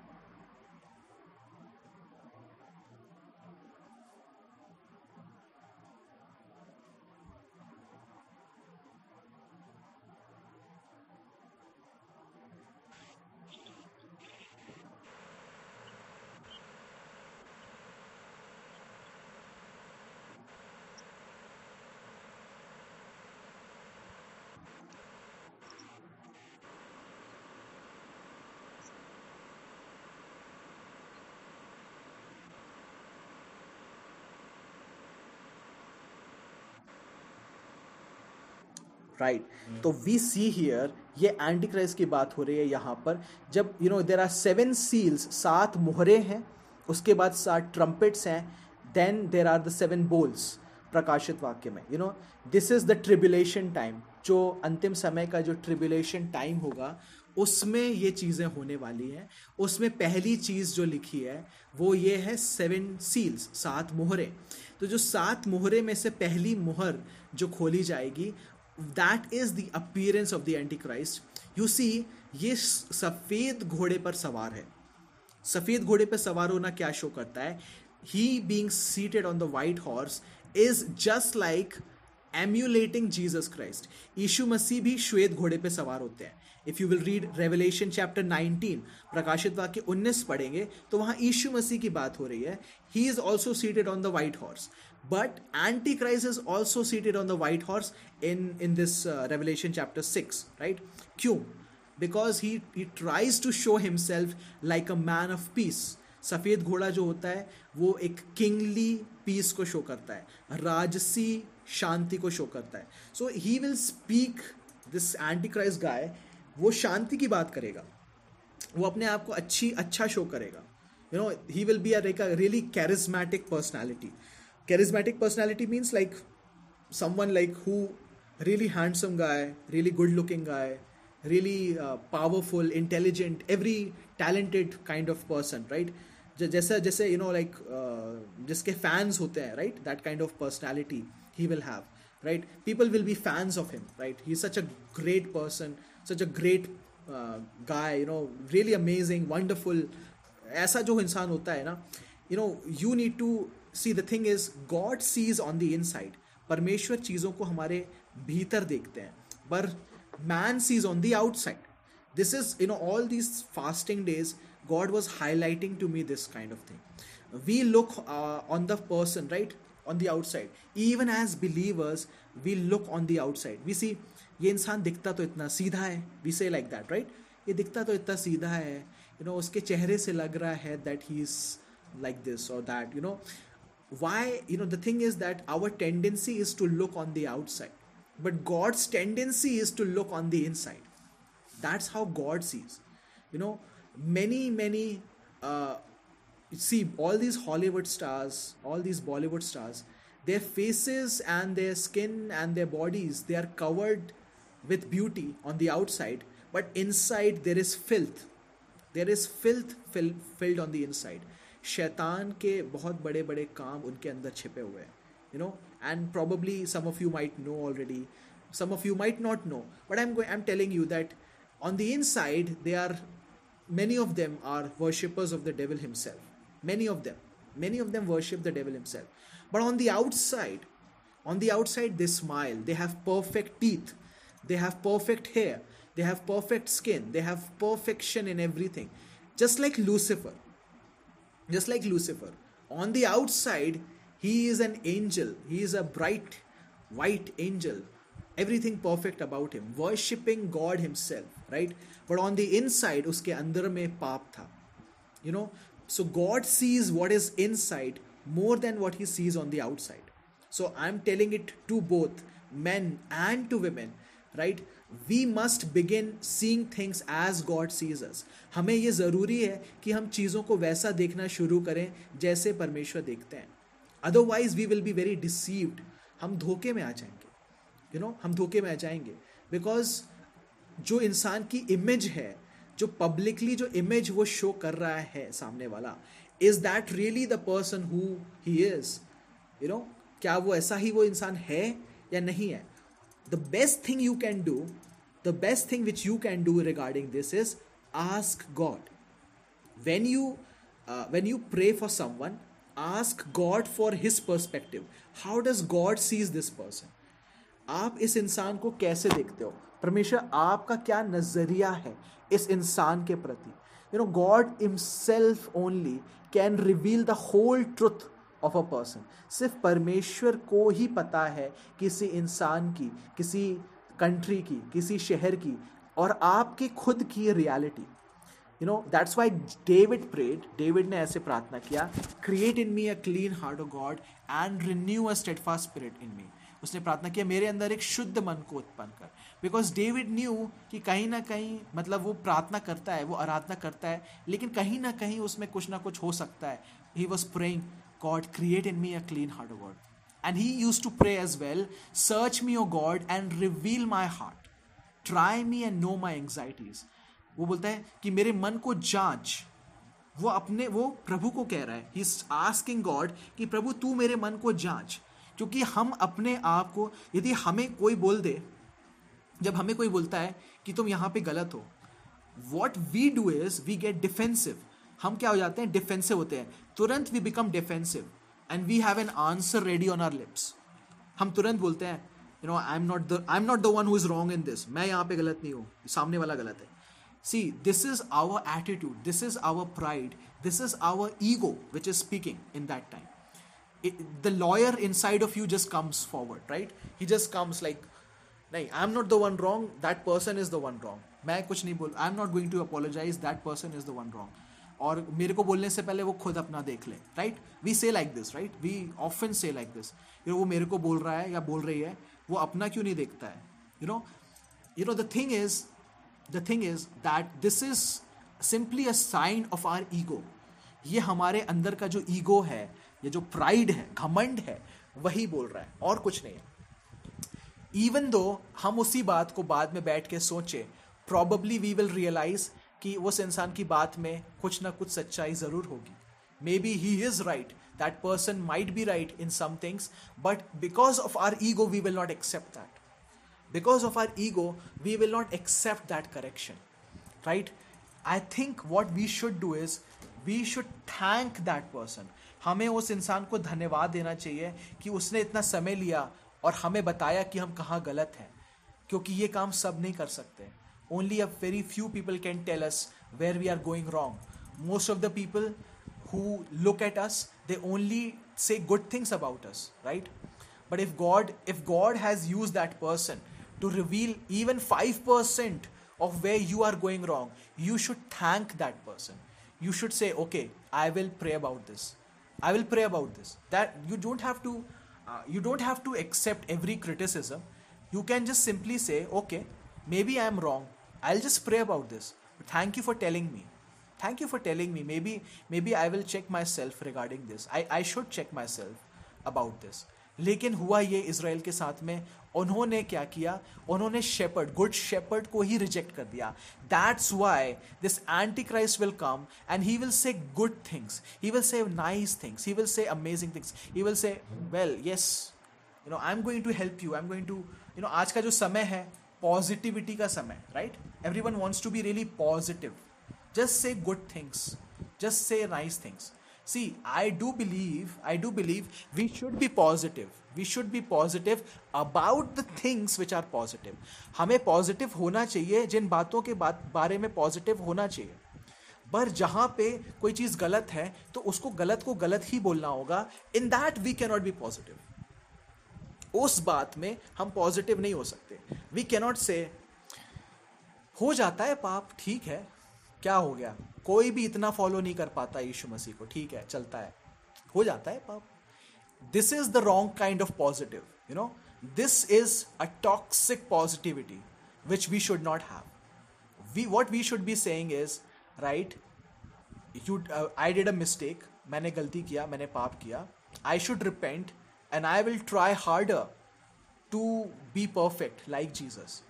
right तो वी सी हियर ये एंटी क्राइस्ट की बात हो रही है यहाँ पर। जब you know there are seven seals सात मोहरे हैं उसके बाद सात ट्रम्पेट्स हैं then there are the seven bowls प्रकाशित वाक्य में you know this is the tribulation time जो अंतिम समय का जो ट्रिबुलेशन टाइम होगा उसमें ये चीज़ें होने वाली हैं। उसमें पहली चीज़ जो लिखी है वो ये है सेवन सील्स सात मोहरे। तो जो सात मोहरे में से पहली मोहर जो खोली जाएगी that is the appearance of the Antichrist you see ये सफ़ेद घोड़े पर सवार है। सफ़ेद घोड़े पर सवार होना क्या शो करता है? He being seated on the white horse is just like emulating Jesus Christ यीशु मसीह भी श्वेत घोड़े पे सवार होते हैं। If you will read Revelation chapter 19 प्रकाशित वाक्य 19 पढ़ेंगे तो वहाँ यीशु मसीह की बात हो रही है। He is also seated on the white horse But Antichrist is also seated on the white horse in, in this uh, Revelation chapter 6, right? Q. Because he, he tries to show himself like a man of peace. सफ़ेद घोड़ा जो होता है वो एक kingly peace को show करता है राजसी शांति को शो करता है so he will speak this antichrist guy वो शांति की बात करेगा वो अपने आप को अच्छी अच्छा शो करेगा you know he will be a really charismatic personality charismatic personality means like someone like who really handsome guy really good looking guy really uh, powerful intelligent every talented kind of person right जैसे जैसे you know like जिसके fans होते हैं right that kind of personality he will have right people will be fans of him right he such a great person such a great guy you know really amazing wonderful ऐसा जो इंसान होता है ना you know you need to see the thing is God sees on the inside परमेश्वर चीज़ों को हमारे भीतर देखते हैं। पर man sees on the outside this is you know all these fasting days God was highlighting to me this kind of thing we look on the person right on the outside even as believers we look on the outside we see ये इंसान दिखता तो इतना सीधा है। We say like that right ये दिखता तो इतना सीधा है। यू you नो know, उसके चेहरे से लग रहा है that he is like this और that you know why you know the thing is that our tendency is to look on the outside but god's tendency is to look on the inside that's how god sees you know many many uh, see all these hollywood stars all these bollywood stars their faces and their skin and their bodies they are covered with beauty on the outside, but inside there is filth. There is filth fill, filled on the inside. शैतान के बहुत बड़े बड़े काम उनके अंदर छिपे हुए हैं you know and probably some of you might know already some of you might not know but I am I am telling you that on the inside they are many of them are worshippers of the devil himself many of them many of them worship the devil himself but on the outside on the outside they smile they have perfect teeth they have perfect hair they have perfect skin they have perfection in everything just like Lucifer just like Lucifer. On the outside, he is an angel, he is a bright white angel, everything perfect about him, worshipping God himself, right? But on the inside, uske andar mein paap tha. You know, so God sees what is inside more than what he sees on the outside. So I'm telling it to both men and to women, right? We must begin seeing things as God sees us हमें ये ज़रूरी है कि हम चीज़ों को वैसा देखना शुरू करें जैसे परमेश्वर देखते हैं। Otherwise we will be very deceived हम धोखे में आ जाएँगे। यू you नो know, हम धोखे में आ जाएँगे। बिकॉज़ जो इंसान की इमेज है जो पब्लिकली जो इमेज वो शो कर रहा है सामने वाला is that really the person who he is you know क्या वो ऐसा ही वो इंसान है या नहीं है? the best thing you can do, the best thing which you can do regarding this is ask God. When you uh, when you pray for someone, ask God for His perspective. How does God sees this person? आप इस इंसान को कैसे देखते हो परमेश्वर आपका क्या नजरिया है इस इंसान के प्रति you know God himself only can reveal the whole truth of a person सिर्फ़ परमेश्वर को ही पता है किसी इंसान की, किसी कंट्री की, किसी शहर की और आपकी खुद की reality you know that's why David prayed David ने ऐसे प्रार्थना किया create in me a clean heart of God and renew a steadfast spirit in me उसने प्रार्थना किया, मेरे अंदर एक शुद्ध मन को उत्पन्न कर. बिकॉज़ डेविड न्यू कि कहीं ना कहीं मतलब वो प्रार्थना करता है, वो आराधना करता है, लेकिन कहीं ना कहीं उसमें कुछ ना कुछ हो सकता है. He was praying God, create in me a clean heart, O God. And he used to pray as well Search me, O God, and reveal my heart. Try me and know my anxieties. वो बोलता है कि मेरे मन को जाँच वो अपने वो प्रभु को कह रहा है ही आस्किंग गॉड कि प्रभु तू मेरे मन को जाँच क्योंकि हम अपने आप को यदि हमें कोई बोल दे जब हमें कोई बोलता है कि तुम यहाँ पे गलत हो what we do is we get defensive हम क्या हो जाते हैं? डिफेंसिव होते हैं। तुरंत we become defensive and we have an answer ready on our lips हम तुरंत बोलते हैं you know I am not the I am not the one who is wrong in this मैं यहाँ पे गलत नहीं हूँ। सामने वाला गलत है. See this is our attitude this is our pride this is our ego which is speaking in that time the lawyer inside of you just comes forward right he just comes like नहीं I am not the one wrong that person is the one wrong मैं कुछ नहीं बोल I am not going to apologise that person is the one wrong और मेरे को बोलने से पहले वो खुद अपना देख ले right we say like this right we often say like this you know वो मेरे को बोल रहा है या बोल रही है, वो अपना क्यों नहीं देखता है? You know you know the thing is the thing is that this is simply a sign of our ego ये हमारे अंदर का जो ईगो है, ये जो प्राइड है, घमंड है, वही बोल रहा है, और कुछ नहीं है। इवन दो हम उसी बात को बाद में बैठ के सोचे प्रॉबली वी विल रियलाइज़ कि उस इंसान की बात में कुछ ना कुछ सच्चाई ज़रूर होगी। Maybe he is right that person might be right in some things but because of our ego we will not accept that because of our ego we will not accept that correction right I think what we should do is we should thank that person हमें उस इंसान को धन्यवाद देना चाहिए कि उसने इतना समय लिया और हमें बताया कि हम कहाँ गलत हैं, क्योंकि ये काम सब नहीं कर सकते। Only a very few people can tell us where we are going wrong. Most of the people who look at us they only say good things about us right? But if god if god has used that person to reveal even 5% of where you are going wrong you should thank that person. You should say okay i will pray about this. I will pray about this. That you don't have to uh, you don't have to accept every criticism. You can just simply say okay maybe i am wrong I'll just pray about this. But thank you for telling me. Thank you for telling me. Maybe maybe I will check myself regarding this. I, I should check myself about this. लेकिन हुआ ये Israel के साथ में उन्होंने क्या किया उन्होंने शेपर्ड गुड शेपर्ड को ही रिजेक्ट कर दिया that's why this antichrist will come and he will say good things he will say nice things he will say amazing things he will say well yes you know I am going to help you I am going to you know आज का जो समय है positivity का समय right everyone wants to be really positive just say good things just say nice things see, i do believe, i do believe we should be positive. We should be positive about the things which are positive. हमें positive होना चाहिए, जिन बातों के बात, बारे में positive होना चाहिए। पर जहाँ पे कोई चीज़ गलत है तो उसको गलत को गलत ही बोलना होगा। In that we cannot be positive उस बात में हम पॉजिटिव नहीं हो सकते। वी कैनॉट से हो जाता है पाप, ठीक है, क्या हो गया? कोई भी इतना फॉलो नहीं कर पाता यीशु मसीह को, ठीक है, चलता है। हो जाता है पाप। This is the wrong kind of positive you know this is a toxic positivity which we should not have we what we should be saying is right you I did a mistake मैंने गलती किया, मैंने पाप किया। I should repent and I will try harder to be perfect like Jesus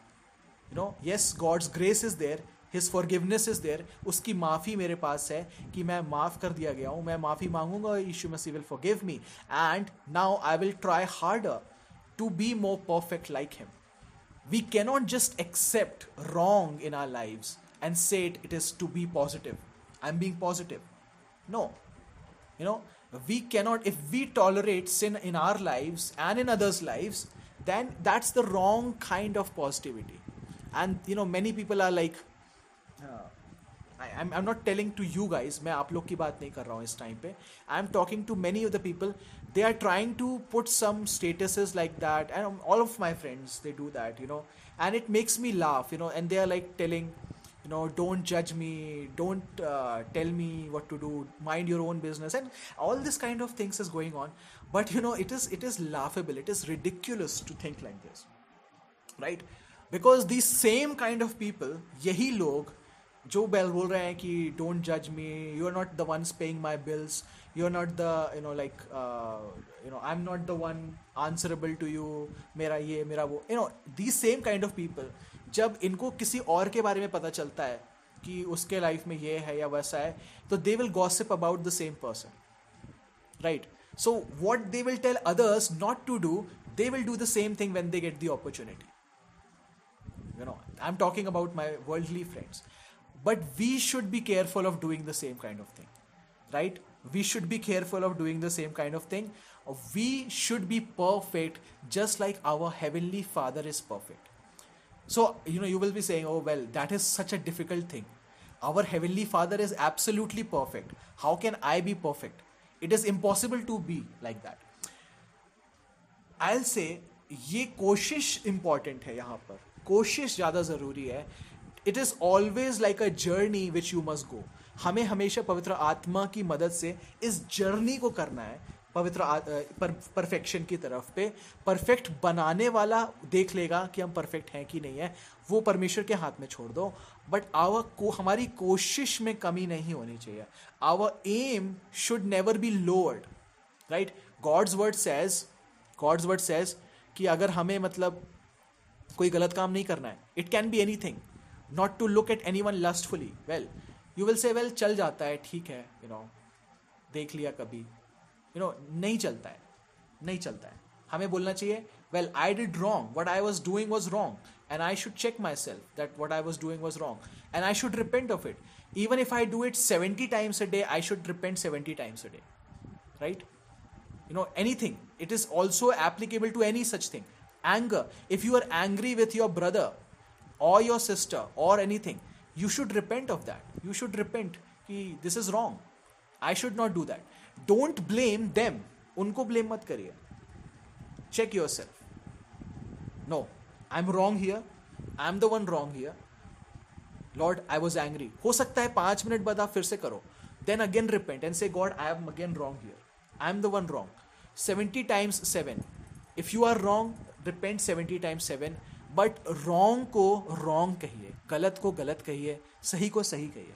you know yes God's grace is there his forgiveness is there उसकी माफ़ी मेरे पास है कि मैं माफ़ कर दिया गया हूँ मैं माफ़ी मांगूँगा यीशु मसीह will forgive me and now I will try harder to be more perfect like him we cannot just accept wrong in our lives and say it, it is to be positive. I'm being positive. No. You know, we cannot, if we tolerate sin in our lives and in others' lives, then that's the wrong kind of positivity. And, you know, many people are like, I am not telling to you guys मैं आप लोग की बात नहीं कर रहा हूँ इस टाइम पे. I am talking to many of the people they are trying to put some status like that and all of my friends they do that you know and it makes me laugh you know and they are like telling you know don't judge me don't uh, tell me what to do mind your own business and all this kind of things is going on but you know it is it is laughable it is ridiculous to think like this right because these same kind of people यही लोग जो बेल बोल रहे हैं कि don't जज me you are not the ones paying my bills you are not the you know like you know I am not the one answerable to you मेरा ये मेरा वो you know the same kind of people जब इनको किसी और के बारे में पता चलता है कि उसके लाइफ में ये है या वैसा है तो they will gossip about the same person right so what they will tell others not to do they will do the same thing when they get the opportunity you know I am talking about my worldly friends but we should be careful of doing the same kind of thing right we should be careful of doing the same kind of thing we should be perfect just like our heavenly father is perfect so you know you will be saying oh well that is such a difficult thing our heavenly father is absolutely perfect how can i be perfect it is impossible to be like that i'll say ये कोशिश important है यहाँ पर कोशिश ज़्यादा ज़रूरी है it is always like a journey which you must go हमें हमेशा पवित्र आत्मा की मदद से इस जर्नी को करना है पवित्र पर, परफेक्शन की तरफ़ पे। परफेक्ट बनाने वाला देख लेगा कि हम परफेक्ट हैं कि नहीं है। वो परमेश्वर के हाथ में छोड़ दो। बट आवर को हमारी कोशिश में कमी नहीं होनी चाहिए। Our aim should never be lowered right God's word says God's word says कि अगर हमें मतलब कोई गलत काम नहीं करना है it can be anything not to look at anyone lustfully well you will say well चल जाता है ठीक है यू you नो know, देख लिया कभी। यू नो नहीं चलता है। नहीं चलता है। हमें बोलना चाहिए well I did wrong what I was doing was wrong and I should check myself that what I was doing was wrong and I should repent of it even if I do it seventy times a day I should repent seventy times a day right you know anything it is also applicable to any such thing anger if you are angry with your brother और your sister और anything you should repent of that you should repent कि this is wrong I should not do that don't blame them उनको blame मत करिए। Check yourself no I am wrong here I am the one wrong here Lord I was angry हो सकता है पाँच minute बाद आप फिर से करो। Then again repent and say God I am again wrong here I am the one wrong seventy times seven if you are wrong repent seventy times seven but wrong को रोंग कहिए। गलत को गलत कहिए। सही को सही कहिए।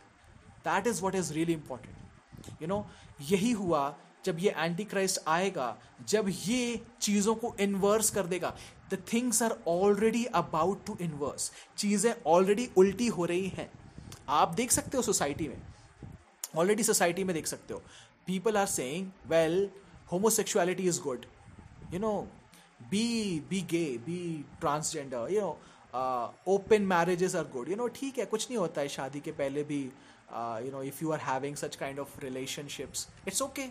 That is what is really important you know यही हुआ जब ये एंटी क्राइस्ट आएगा, जब ये चीज़ों को इन्वर्स कर देगा। The things are already about to inverse चीज़ें ऑलरेडी उल्टी हो रही हैं। आप देख सकते हो सोसाइटी में। ऑलरेडी सोसाइटी में देख सकते हो। People are saying well homosexuality is good you know be be gay be transgender you know open marriages are good you know ठीक है, कुछ नहीं होता है शादी के पहले भी। you know if you are having such kind of relationships it's okay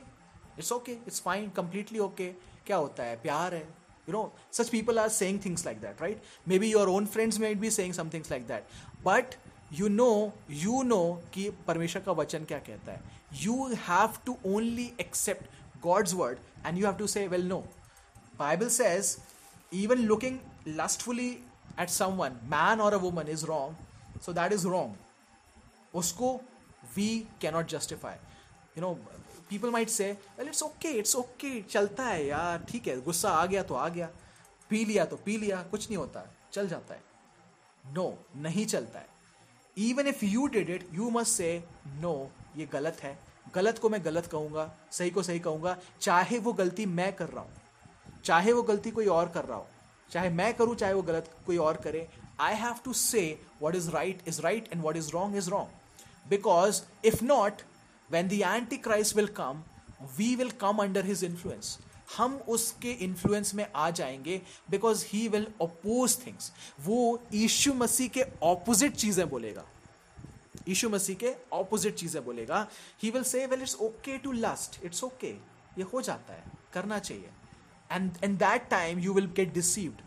it's okay it's fine completely okay क्या होता है प्यार है you know such people are saying things like that right maybe your own friends might be saying some things like that but you know you know कि परमेश्वर का वचन क्या कहता है you have to only accept God's word and you have to say well no Bible says even looking lustfully at someone man or a woman is wrong so that is wrong उसको we cannot justify you know people might say well it's okay it's okay चलता है यार ठीक है गुस्सा आ गया तो आ गया पी लिया तो पी लिया कुछ नहीं होता चल जाता है. नो no, नहीं चलता है. Even if you did it you must say no ये गलत है. गलत को मैं गलत कहूँगा सही को सही कहूँगा चाहे वो गलती मैं कर रहा हूँ चाहे वो गलती कोई और कर रहा हो चाहे मैं करूँ चाहे वो गलत कोई और करे I have to say what is right is right and what is wrong is wrong because if not when the antichrist will come, we will come under his influence. हम उसके इन्फ्लुएंस में आ जाएँगे because he will oppose things वो यीशु मसीह के opposite चीज़ें बोलेगा। यीशु मसीह के ऑपोजिट चीज़ें बोलेगा। He will say well it's okay to last it's okay ये हो जाता है. करना चाहिए. And and that time you will get deceived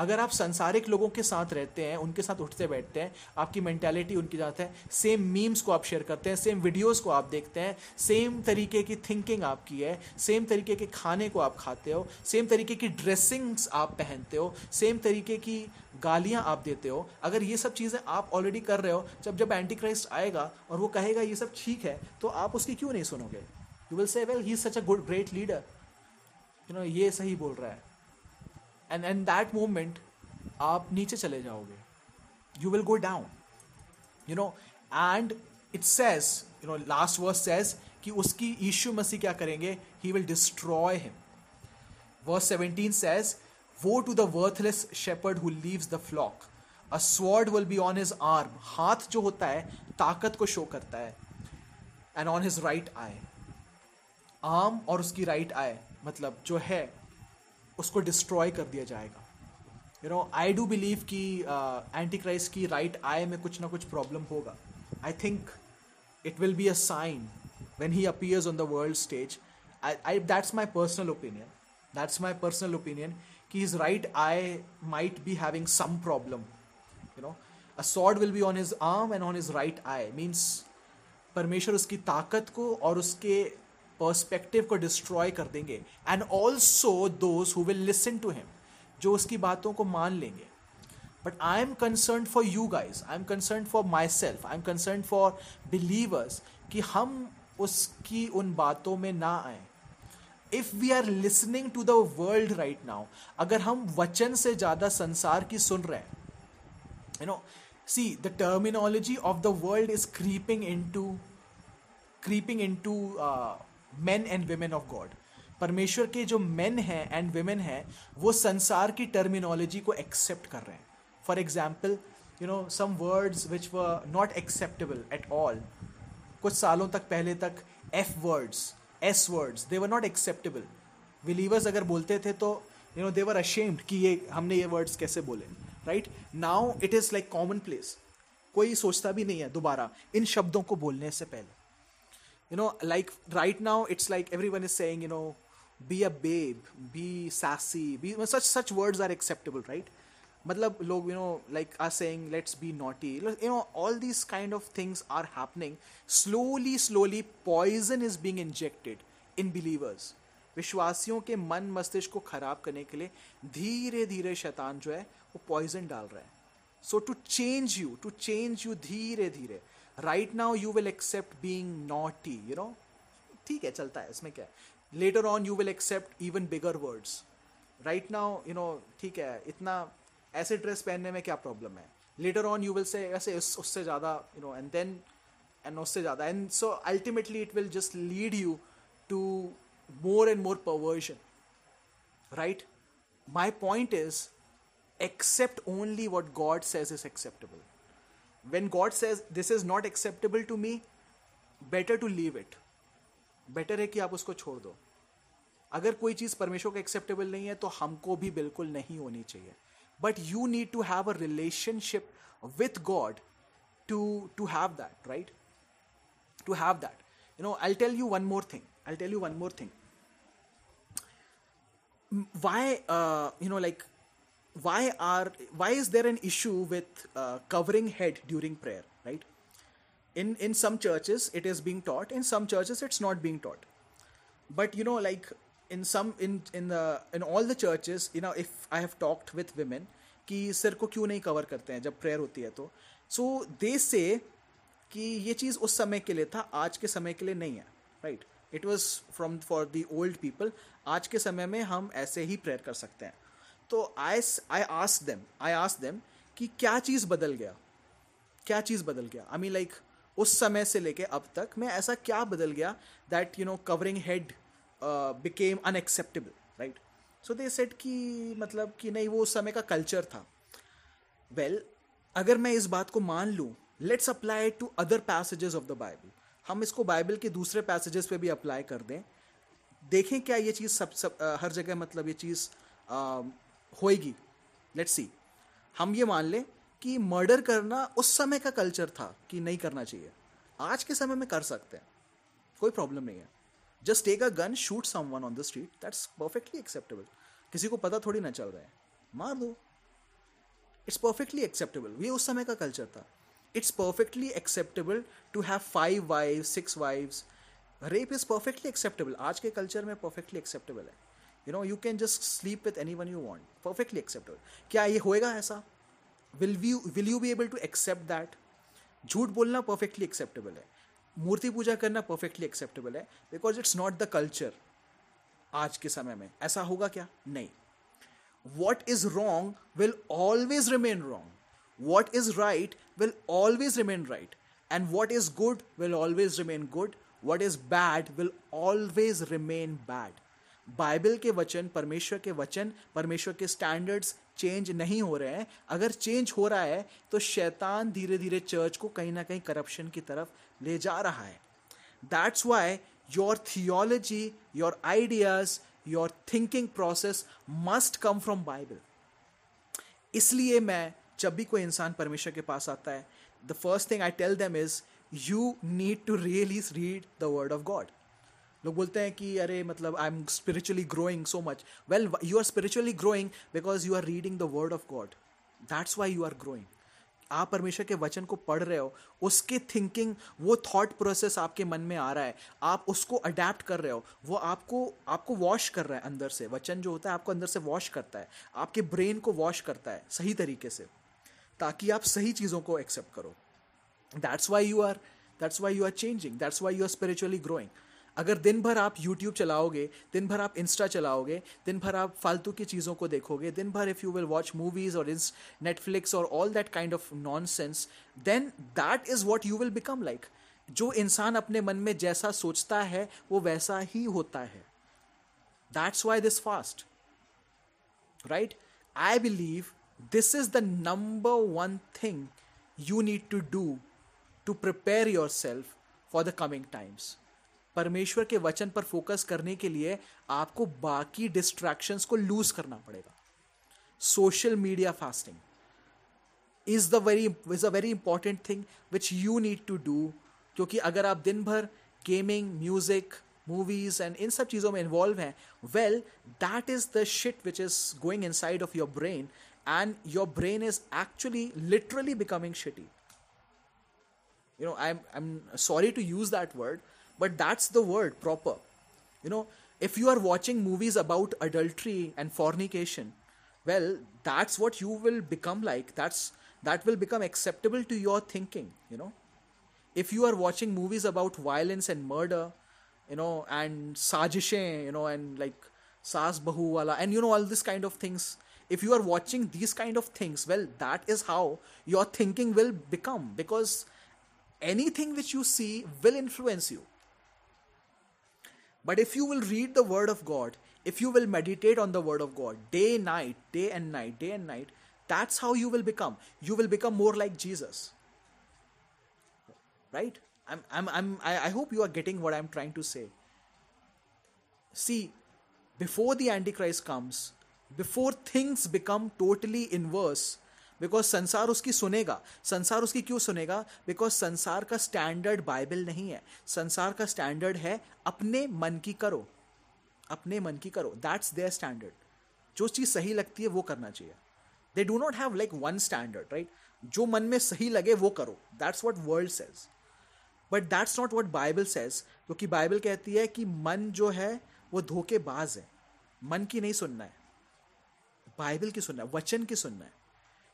अगर आप संसारिक लोगों के साथ रहते हैं, उनके साथ उठते बैठते हैं, आपकी मैंटेलिटी उनकी जाता है। सेम मीम्स को आप शेयर करते हैं सेम वीडियोस को आप देखते हैं सेम तरीके की थिंकिंग आपकी है सेम तरीके के खाने को आप खाते हो सेम तरीके की ड्रेसिंग्स आप पहनते हो सेम तरीके की गालियाँ आप देते हो। अगर ये सब चीज़ें आप ऑलरेडी कर रहे हो, जब जब एंटी क्राइस्ट आएगा और वो कहेगा ये सब ठीक है तो आप उसकी क्यों नहीं सुनोगे? You will say well he is such a good great leader you know ये सही बोल रहा है। एंड एंड दैट मोमेंट आप नीचे चले जाओगे. You will go down you know and it says you know last verse says कि उसकी यीशु मसीह क्या करेंगे? He will destroy him verse 17 says, woe to the worthless shepherd who leaves the flock. A sword will be on his arm. हाथ जो होता है, ताकत को शो करता है. And on his right eye arm और उसकी राइट right मतलब जो है उसको डिस्ट्रॉय कर दिया जाएगा। You know I do believe कि एंटी क्राइस्ट की राइट आई में कुछ ना कुछ प्रॉब्लम होगा। I think it will be a sign when he appears on the world stage I that's my personal opinion that's my personal opinion कि is right I might be having some problem you know a sword will be on his arm and on his right eye means परमेश्वर उसकी ताकत को और उसके perspective को destroy कर देंगे and also those who will listen to him जो उसकी बातों को मान लेंगे। But I am concern for you guys I am concern for myself I am concern for believers कि हम उसकी उन बातों में ना आए। If we are listening to the world right now अगर हम वचन से ज़्यादा संसार की सुन रहे हैं no see the terminology of the world is creeping into creeping into men and women of God परमेश्वर के जो मेन हैं एंड वेमेन हैं, वो संसार की टर्मिनोलॉजी को एक्सेप्ट कर रहे हैं. For example you know some words which were not acceptable eight all कुछ सालों तक पहले तक F words S words they were not acceptable believers अगर बोलते थे तो यू नो देवर अशेम्ड कि ये, हमने ये वर्ड्स कैसे बोले right now it is like commonplace कोई सोचता भी नहीं है दोबारा इन शब्दों को बोलने से पहले. you know like right now it's like everyone is saying you know be a babe be sassy be such such words are acceptable right matlab log you know like are saying let's be naughty you know all these kind of things are happening slowly slowly poison is being injected in believers विश्वासियों के मन मस्तिष्क को खराब करने के लिए धीरे धीरे शैतान जो है वो पॉइजन डाल रहा है so to change you to change you धीरे धीरे right now you will accept being naughty you know ठीक है, चलता है, इसमें क्या है later on you will accept even bigger words right now you know ठीक है, इतना ऐसे ड्रेस पहनने में क्या प्रॉब्लम है later on you will say ऐसे उससे ज़्यादा you know and then and उससे ज़्यादा and so ultimately it will just lead you to more and more perversion. Right? My point is, accept only what God says is acceptable. When God says this is not acceptable to me, better to leave it. Better है कि आप उसको छोड़ दो। अगर कोई चीज़ परमेश्वर को एक्सेप्टेबल नहीं है तो हमको भी बिल्कुल नहीं होनी चाहिए। But you need to have a relationship with God to to have that right to have that you know I tell you one more thing I tell you one more thing why uh, you know like why are why is there an issue with uh, covering head during prayer right in in some churches it is being taught in some churches it's not being taught but you know like in some in in the in all the churches you know if i have talked with women कि सिर को क्यों नहीं cover करते हैं जब prayer होती है तो सो दे से कि ये चीज़ उस समय के लिए था आज के समय के लिए नहीं है right it was from for the old people आज के समय में हम ऐसे ही प्रेयर कर सकते हैं तो I I ask them I ask them कि क्या चीज़ बदल गया? क्या चीज़ बदल गया? आई मीन लाइक उस समय से लेके अब तक मैं ऐसा क्या बदल गया that you know covering head became unacceptable right so they said कि मतलब कि नहीं वो उस समय का कल्चर था। वेल well, अगर मैं इस बात को मान लूँ let's apply to other passages of the Bible हम इसको बाइबल के दूसरे पैसेजेस पे भी अप्लाई कर दें। देखें क्या ये चीज़ सब सब आ, हर जगह मतलब ये चीज़ होएगी। लेट्स सी हम ये मान लें कि मर्डर करना उस समय का कल्चर था कि नहीं करना चाहिए। आज के समय में कर सकते हैं। कोई प्रॉब्लम नहीं है। Just take a gun shoot someone on the street that's perfectly acceptable किसी को पता थोड़ी ना चल रहा है। मार दो। इट्स परफेक्टली एक्सेप्टेबल ये उस समय का कल्चर था। It's perfectly acceptable to have five wives six wives rape is perfectly acceptable आज के कल्चर में परफेक्टली एक्सेप्टेबल है। You know you can just sleep with anyone you want perfectly acceptable क्या ये होएगा ऐसा? Will you will you be able to accept that झूठ बोलना परफेक्टली एक्सेप्टेबल है. मूर्ति पूजा करना परफेक्टली एक्सेप्टेबल है because it's not the culture आज के समय में. ऐसा होगा क्या? नहीं. What is wrong will always remain wrong. What is right will always remain right and what is good will always remain good what is bad will always remain bad. Bible के वचन, परमेश्वर के वचन, परमेश्वर के स्टैंडर्ड्स चेंज नहीं हो रहे हैं। अगर चेंज हो रहा है तो शैतान धीरे धीरे चर्च को कहीं ना कहीं करप्शन की तरफ़ ले जा रहा है। That's why your theology your ideas your thinking process must come from Bible इसलिए मैं, जब भी कोई इंसान परमेश्वर के पास आता है the first thing I tell them is you need to really read the word of God लोग बोलते हैं कि, अरे मतलब I am spiritually growing so much well you are spiritually growing because you are reading the word of God that's why you are growing आप परमेश्वर के वचन को पढ़ रहे हो, उसके थिंकिंग वो थॉट प्रोसेस आपके मन में आ रहा है, आप उसको अडेप्ट कर रहे हो, वो आपको आपको वॉश कर रहा है अंदर से। वचन जो होता है, आपको अंदर से वॉश करता है, आपके ब्रेन को वॉश करता है सही तरीके से, ताकि आप सही चीज़ों को एक्सेप्ट करो। That's why you are that's why you are changing that's why you are spiritually growing अगर दिन भर आप यूट्यूब चलाओगे, दिन भर आप इंस्टा चलाओगे, दिन भर आप फालतू की चीज़ों को देखोगे, दिन भर if you will watch movies और इस नेटफ्लिक्स और all that kind of nonsense then that is what you will become like जो इंसान अपने मन में जैसा सोचता है, वो वैसा ही होता है। That's why this fast right I believe this is the number one thing you need to do to prepare yourself for the coming times. परमेश्वर के वचन पर फोकस करने के लिए आपको बाकी डिस्ट्रैक्शंस को लूज करना पड़ेगा। Social media fasting is the very is a very important thing which you need to do क्योंकि अगर आप दिन भर गेमिंग म्यूज़िक मूवीज़ एंड इन सब चीज़ों में इन्वॉल्व हैं well that is the shit which is going inside of your brain and your brain is actually literally becoming shitty. You know, i'm i'm sorry to use that word but that's the word proper. You know if you are watching movies about adultery and fornication well that's what you will become like. That's that will become acceptable to your thinking you know. If you are watching movies about violence and murder you know and sajishe you know and like saas bahu wala and you know all this kind of things if you are watching these kind of things well that is how your thinking will become because anything which you see will influence you But if you will read the Word of God, if you will meditate on the Word of God day, night, day and night, day and night, that's how you will become. You will become more like Jesus. Right? I'm, I'm, I'm, I, I hope you are getting what I'm trying to say. See, before the Antichrist comes, before things become totally inverse, because संसार उसकी सुनेगा। संसार उसकी क्यों सुनेगा? Because संसार का standard Bible नहीं है। संसार का स्टैंडर्ड है अपने मन की करो। अपने मन की करो। दैट्स देयर स्टैंडर्ड जो चीज़ सही लगती है, वो करना चाहिए। They do not have like one standard right जो मन में सही लगे, वो करो। That's what world says but that's not what Bible says क्योंकि बाइबल कहती है कि मन जो है, वो धोखेबाज है। मन की नहीं सुनना है। बाइबल की सुनना है। वचन की सुनना है।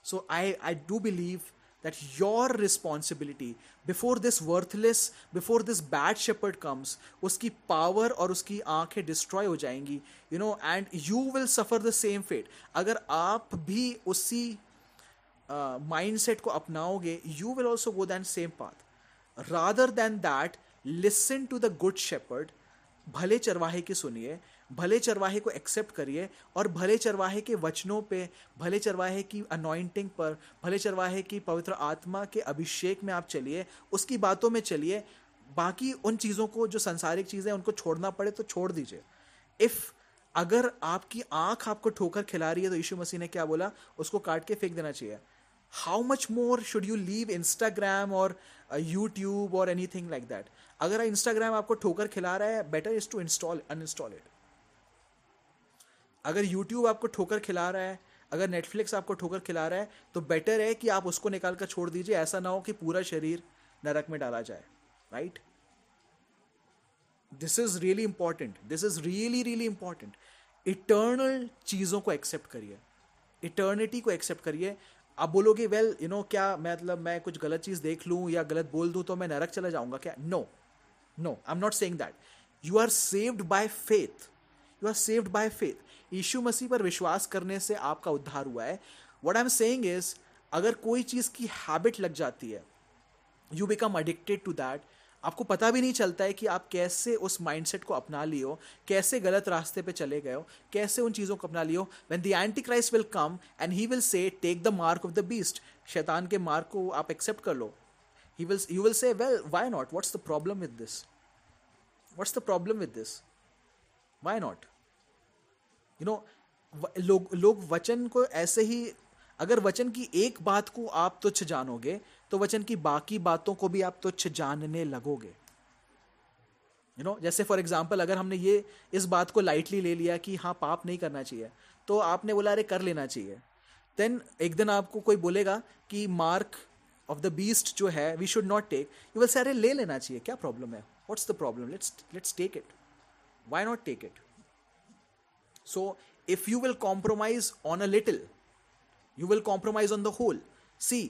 So I, I do believe that your responsibility before this worthless, before this bad shepherd comes, uski power और उसकी आँखें destroy हो जाएँगी, you know, and you will suffer the same fate. अगर आप भी उसी mindset को अपनाओगे, you will also go that same path. Rather than that, listen to the good shepherd, भले चरवाहे की सुनिए भले चरवाहे को एक्सेप्ट करिए और भले चरवाहे के वचनों पे, भले चरवाहे की अनॉइंटिंग पर, भले चरवाहे की पवित्र आत्मा के अभिषेक में आप चलिए, उसकी बातों में चलिए, बाकी उन चीज़ों को जो संसारिक चीज़ें उनको छोड़ना पड़े तो छोड़ दीजिए। इफ़ अगर आपकी आँख आपको ठोकर खिला रही है तो यीशु मसीह ने क्या बोला? उसको काट के फेंक देना चाहिए। How much more should you leave Instagram और यूट्यूब और एनी थिंग लाइक दैट अगर इंस्टाग्राम आपको ठोकर खिला रहा है better is to install uninstall it अगर यूट्यूब आपको ठोकर खिला रहा है, अगर नेटफ्लिक्स आपको ठोकर खिला रहा है तो बेटर है कि आप उसको निकाल कर छोड़ दीजिए। ऐसा ना हो कि पूरा शरीर नरक में डाला जाए right this is really important this is really really important eternal चीज़ों को एक्सेप्ट करिए। इटर्निटी को एक्सेप्ट करिए। आप बोलोगे वेल यू नो क्या मतलब मैं कुछ गलत चीज़ देख लूँ या गलत बोल दूँ तो मैं नरक चला जाऊँगा क्या? No no I am not saying that you are saved by faith you are saved by faith Yeshu Masih पर विश्वास करने से आपका उद्धार हुआ है। What I am saying is अगर कोई चीज़ की हैबिट लग जाती है you become addicted to that आपको पता भी नहीं चलता है कि आप कैसे उस माइंडसेट को अपना लियो कैसे गलत रास्ते पे चले गए हो, कैसे उन चीज़ों को अपना लियो when the antichrist will come and he will say take the mark of the beast शैतान के मार्क को आप एक्सेप्ट कर लो। He will you will say well why not what's the problem with this what's the problem with this why not you know लोग लोग वचन को ऐसे ही, अगर वचन की एक बात को आप तुच्छ जानोगे तो वचन की बाकी बातों को भी आप तुच्छ जानने लगोगे। यू नो जैसे फॉर एग्ज़ाम्पल अगर हमने ये, इस बात को लाइटली ले लिया कि हाँ पाप नहीं करना चाहिए तो आपने बोला, अरे, कर लेना चाहिए। देन एक दिन आपको कोई बोलेगा कि मार्क ऑफ़ द बीस्ट जो है we should not take you will say अरे, ले लेना चाहिए, क्या प्रॉब्लम है? What's the problem let's let's take it why not take it So, if you will compromise on a little, you will compromise on the whole. See,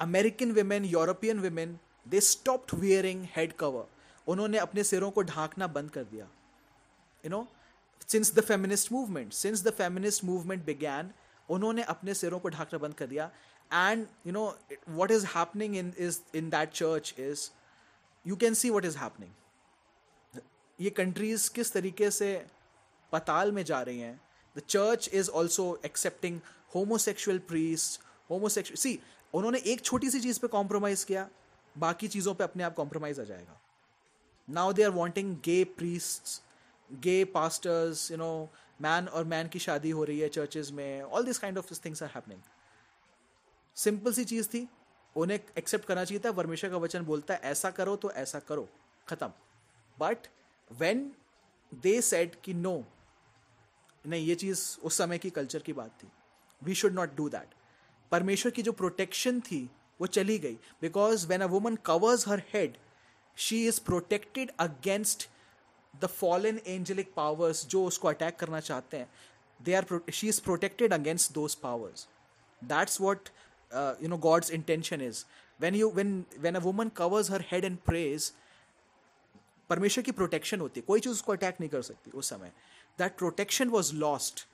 American women, European women, they stopped wearing head cover. उन्होंने अपने सिरों को ढांकना बंद कर दिया you know since the feminist movement since the feminist movement began उन्होंने अपने सिरों को ढांकना बंद कर दिया and you know what is happening in is in that church is you can see what is happening ये कंट्रीज़ किस तरीके से पताल में जा रही हैं। The church is also accepting homosexual priest homosexual see उन्होंने एक छोटी सी चीज़ पे कॉम्प्रोमाइज किया, बाकी चीज़ों पे अपने आप कॉम्प्रोमाइज आ जाएगा। Now they are wanting gay priest gay pastors you know man और मैन की शादी हो रही है चर्चेज में all this kind of things are happening simple सी चीज़ थी, उन्हें एक्सेप्ट करना चाहिए था वर्मेश्वर का वचन बोलता है, ऐसा करो तो ऐसा करो, खत्म। बट वेन दे सेट कि नो नहीं, ये चीज़ उस समय की कल्चर की बात थी। We should not do that परमेश्वर की जो प्रोटेक्शन थी, वो चली गई। Because when a woman covers her head she is protected against the fallen angelic powers जो उसको अटैक करना चाहते हैं। They are she is protected against those powers that's what you know God's intention is when you when when a woman covers her head and praise परमेश्वर की protection होती है। कोई चीज़ उसको अटैक नहीं कर सकती उस समय। That protection was lost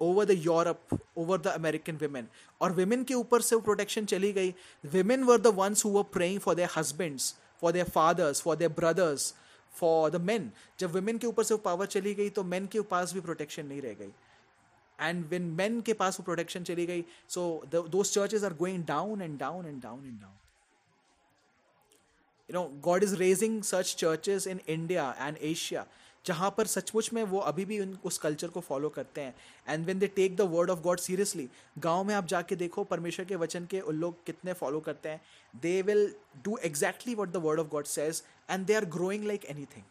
over the Europe, over the American women. और women के ऊपर से वो protection चली गई women were the ones who were praying for their husbands, for their fathers, for their brothers, for the men जब women के ऊपर से वो पावर चली गई तो मेन के पास भी प्रोटेक्शन नहीं रह गई एंड वेन मेन के पास वो प्रोटेक्शन चली गई so those churches are going down and down and down and down you know God is raising such churches in India and Asia जहाँ पर सचमुच में वो अभी भी उन, उस कल्चर को फॉलो करते हैं। And when they take the word of God seriously गाँव में आप जाके देखो, परमेश्वर के वचन के उन लोग कितने फॉलो करते हैं। They will do exactly what the word of God says and they are growing like any thing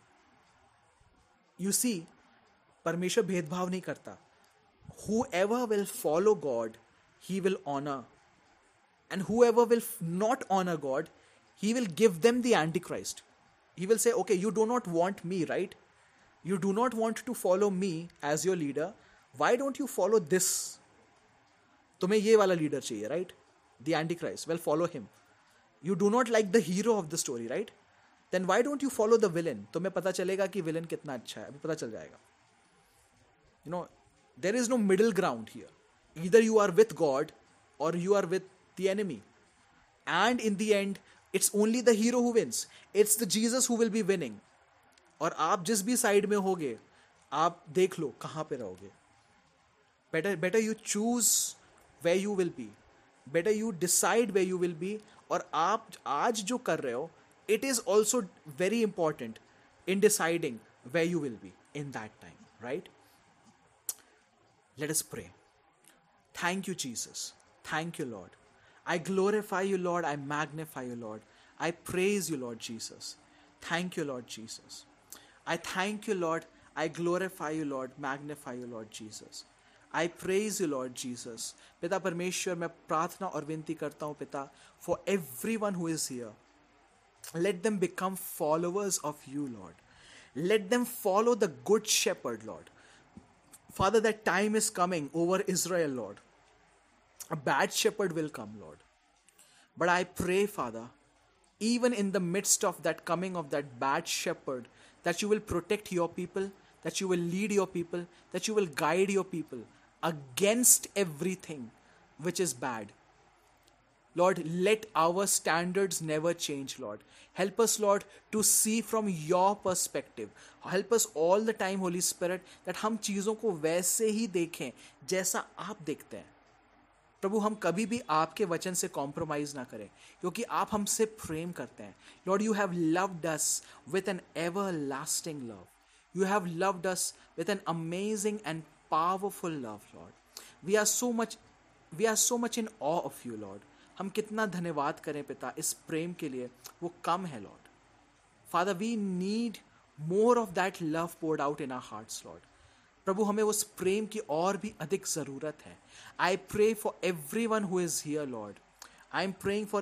you see परमेश्वर भेदभाव नहीं करता। Whoever will follow God he will honour and whoever will not honour God he will give them the Christ he will say okay you do not want me right? You do not want to follow me as your leader. Why don't you follow this? तुम्हें ये वाला leader चाहिए right the anti Christ well follow him you do not like the hero of the story right then why don't you follow the villain तुम्हें पता चलेगा कि villain कितना अच्छा है। अभी पता चल जाएगा। You know there is no middle ground here इधर यू आर विथ गॉड और you are with the enemy and in the end it's only the hero who wins it's the Jesus who will be winning और आप जिस भी side में होगे आप देख लो कहाँ पे रहोगे better better you choose where you will be better you decide where you will be और आप आज जो कर रहे हो it is also very important in deciding where you will be in that time right let us pray thank you Jesus thank you Lord I glorify you, Lord. I magnify you, Lord. I praise you, Lord Jesus. Thank you, Lord Jesus. I thank you, Lord. I glorify you, Lord. Magnify you, Lord Jesus. I praise you, Lord Jesus. पिता परमेश्वर मैं प्रार्थना और विनती करता हूँ पिता for everyone who is here. Let them become followers of you, Lord. Let them follow the good shepherd, Lord. Father, that time is coming over Israel, Lord. A bad shepherd will come, Lord. But I pray, Father, even in the midst of that coming of that bad shepherd, that you will protect your people, that you will lead your people, that you will guide your people against everything which is bad. Lord, let our standards never change, Lord. Help us, Lord, to see from your perspective. Help us all the time, Holy Spirit, that हम चीज़ों को वैसे ही देखें जैसा आप देखते हैं प्रभु, हम कभी भी आपके वचन से कॉम्प्रोमाइज ना करें, क्योंकि आप हमसे प्रेम करते हैं। Lord you have loved us with an everlasting love you have loved us with an amazing and powerful love Lord we are so much we are so much in awe of you Lord हम कितना धन्यवाद करें पिता, इस प्रेम के लिए। वो कम है Lord father we need more of that love poured out in our hearts Lord प्रभु, हमें उस प्रेम की और भी अधिक ज़रूरत है। I pray for everyone who is here Lord I am praying for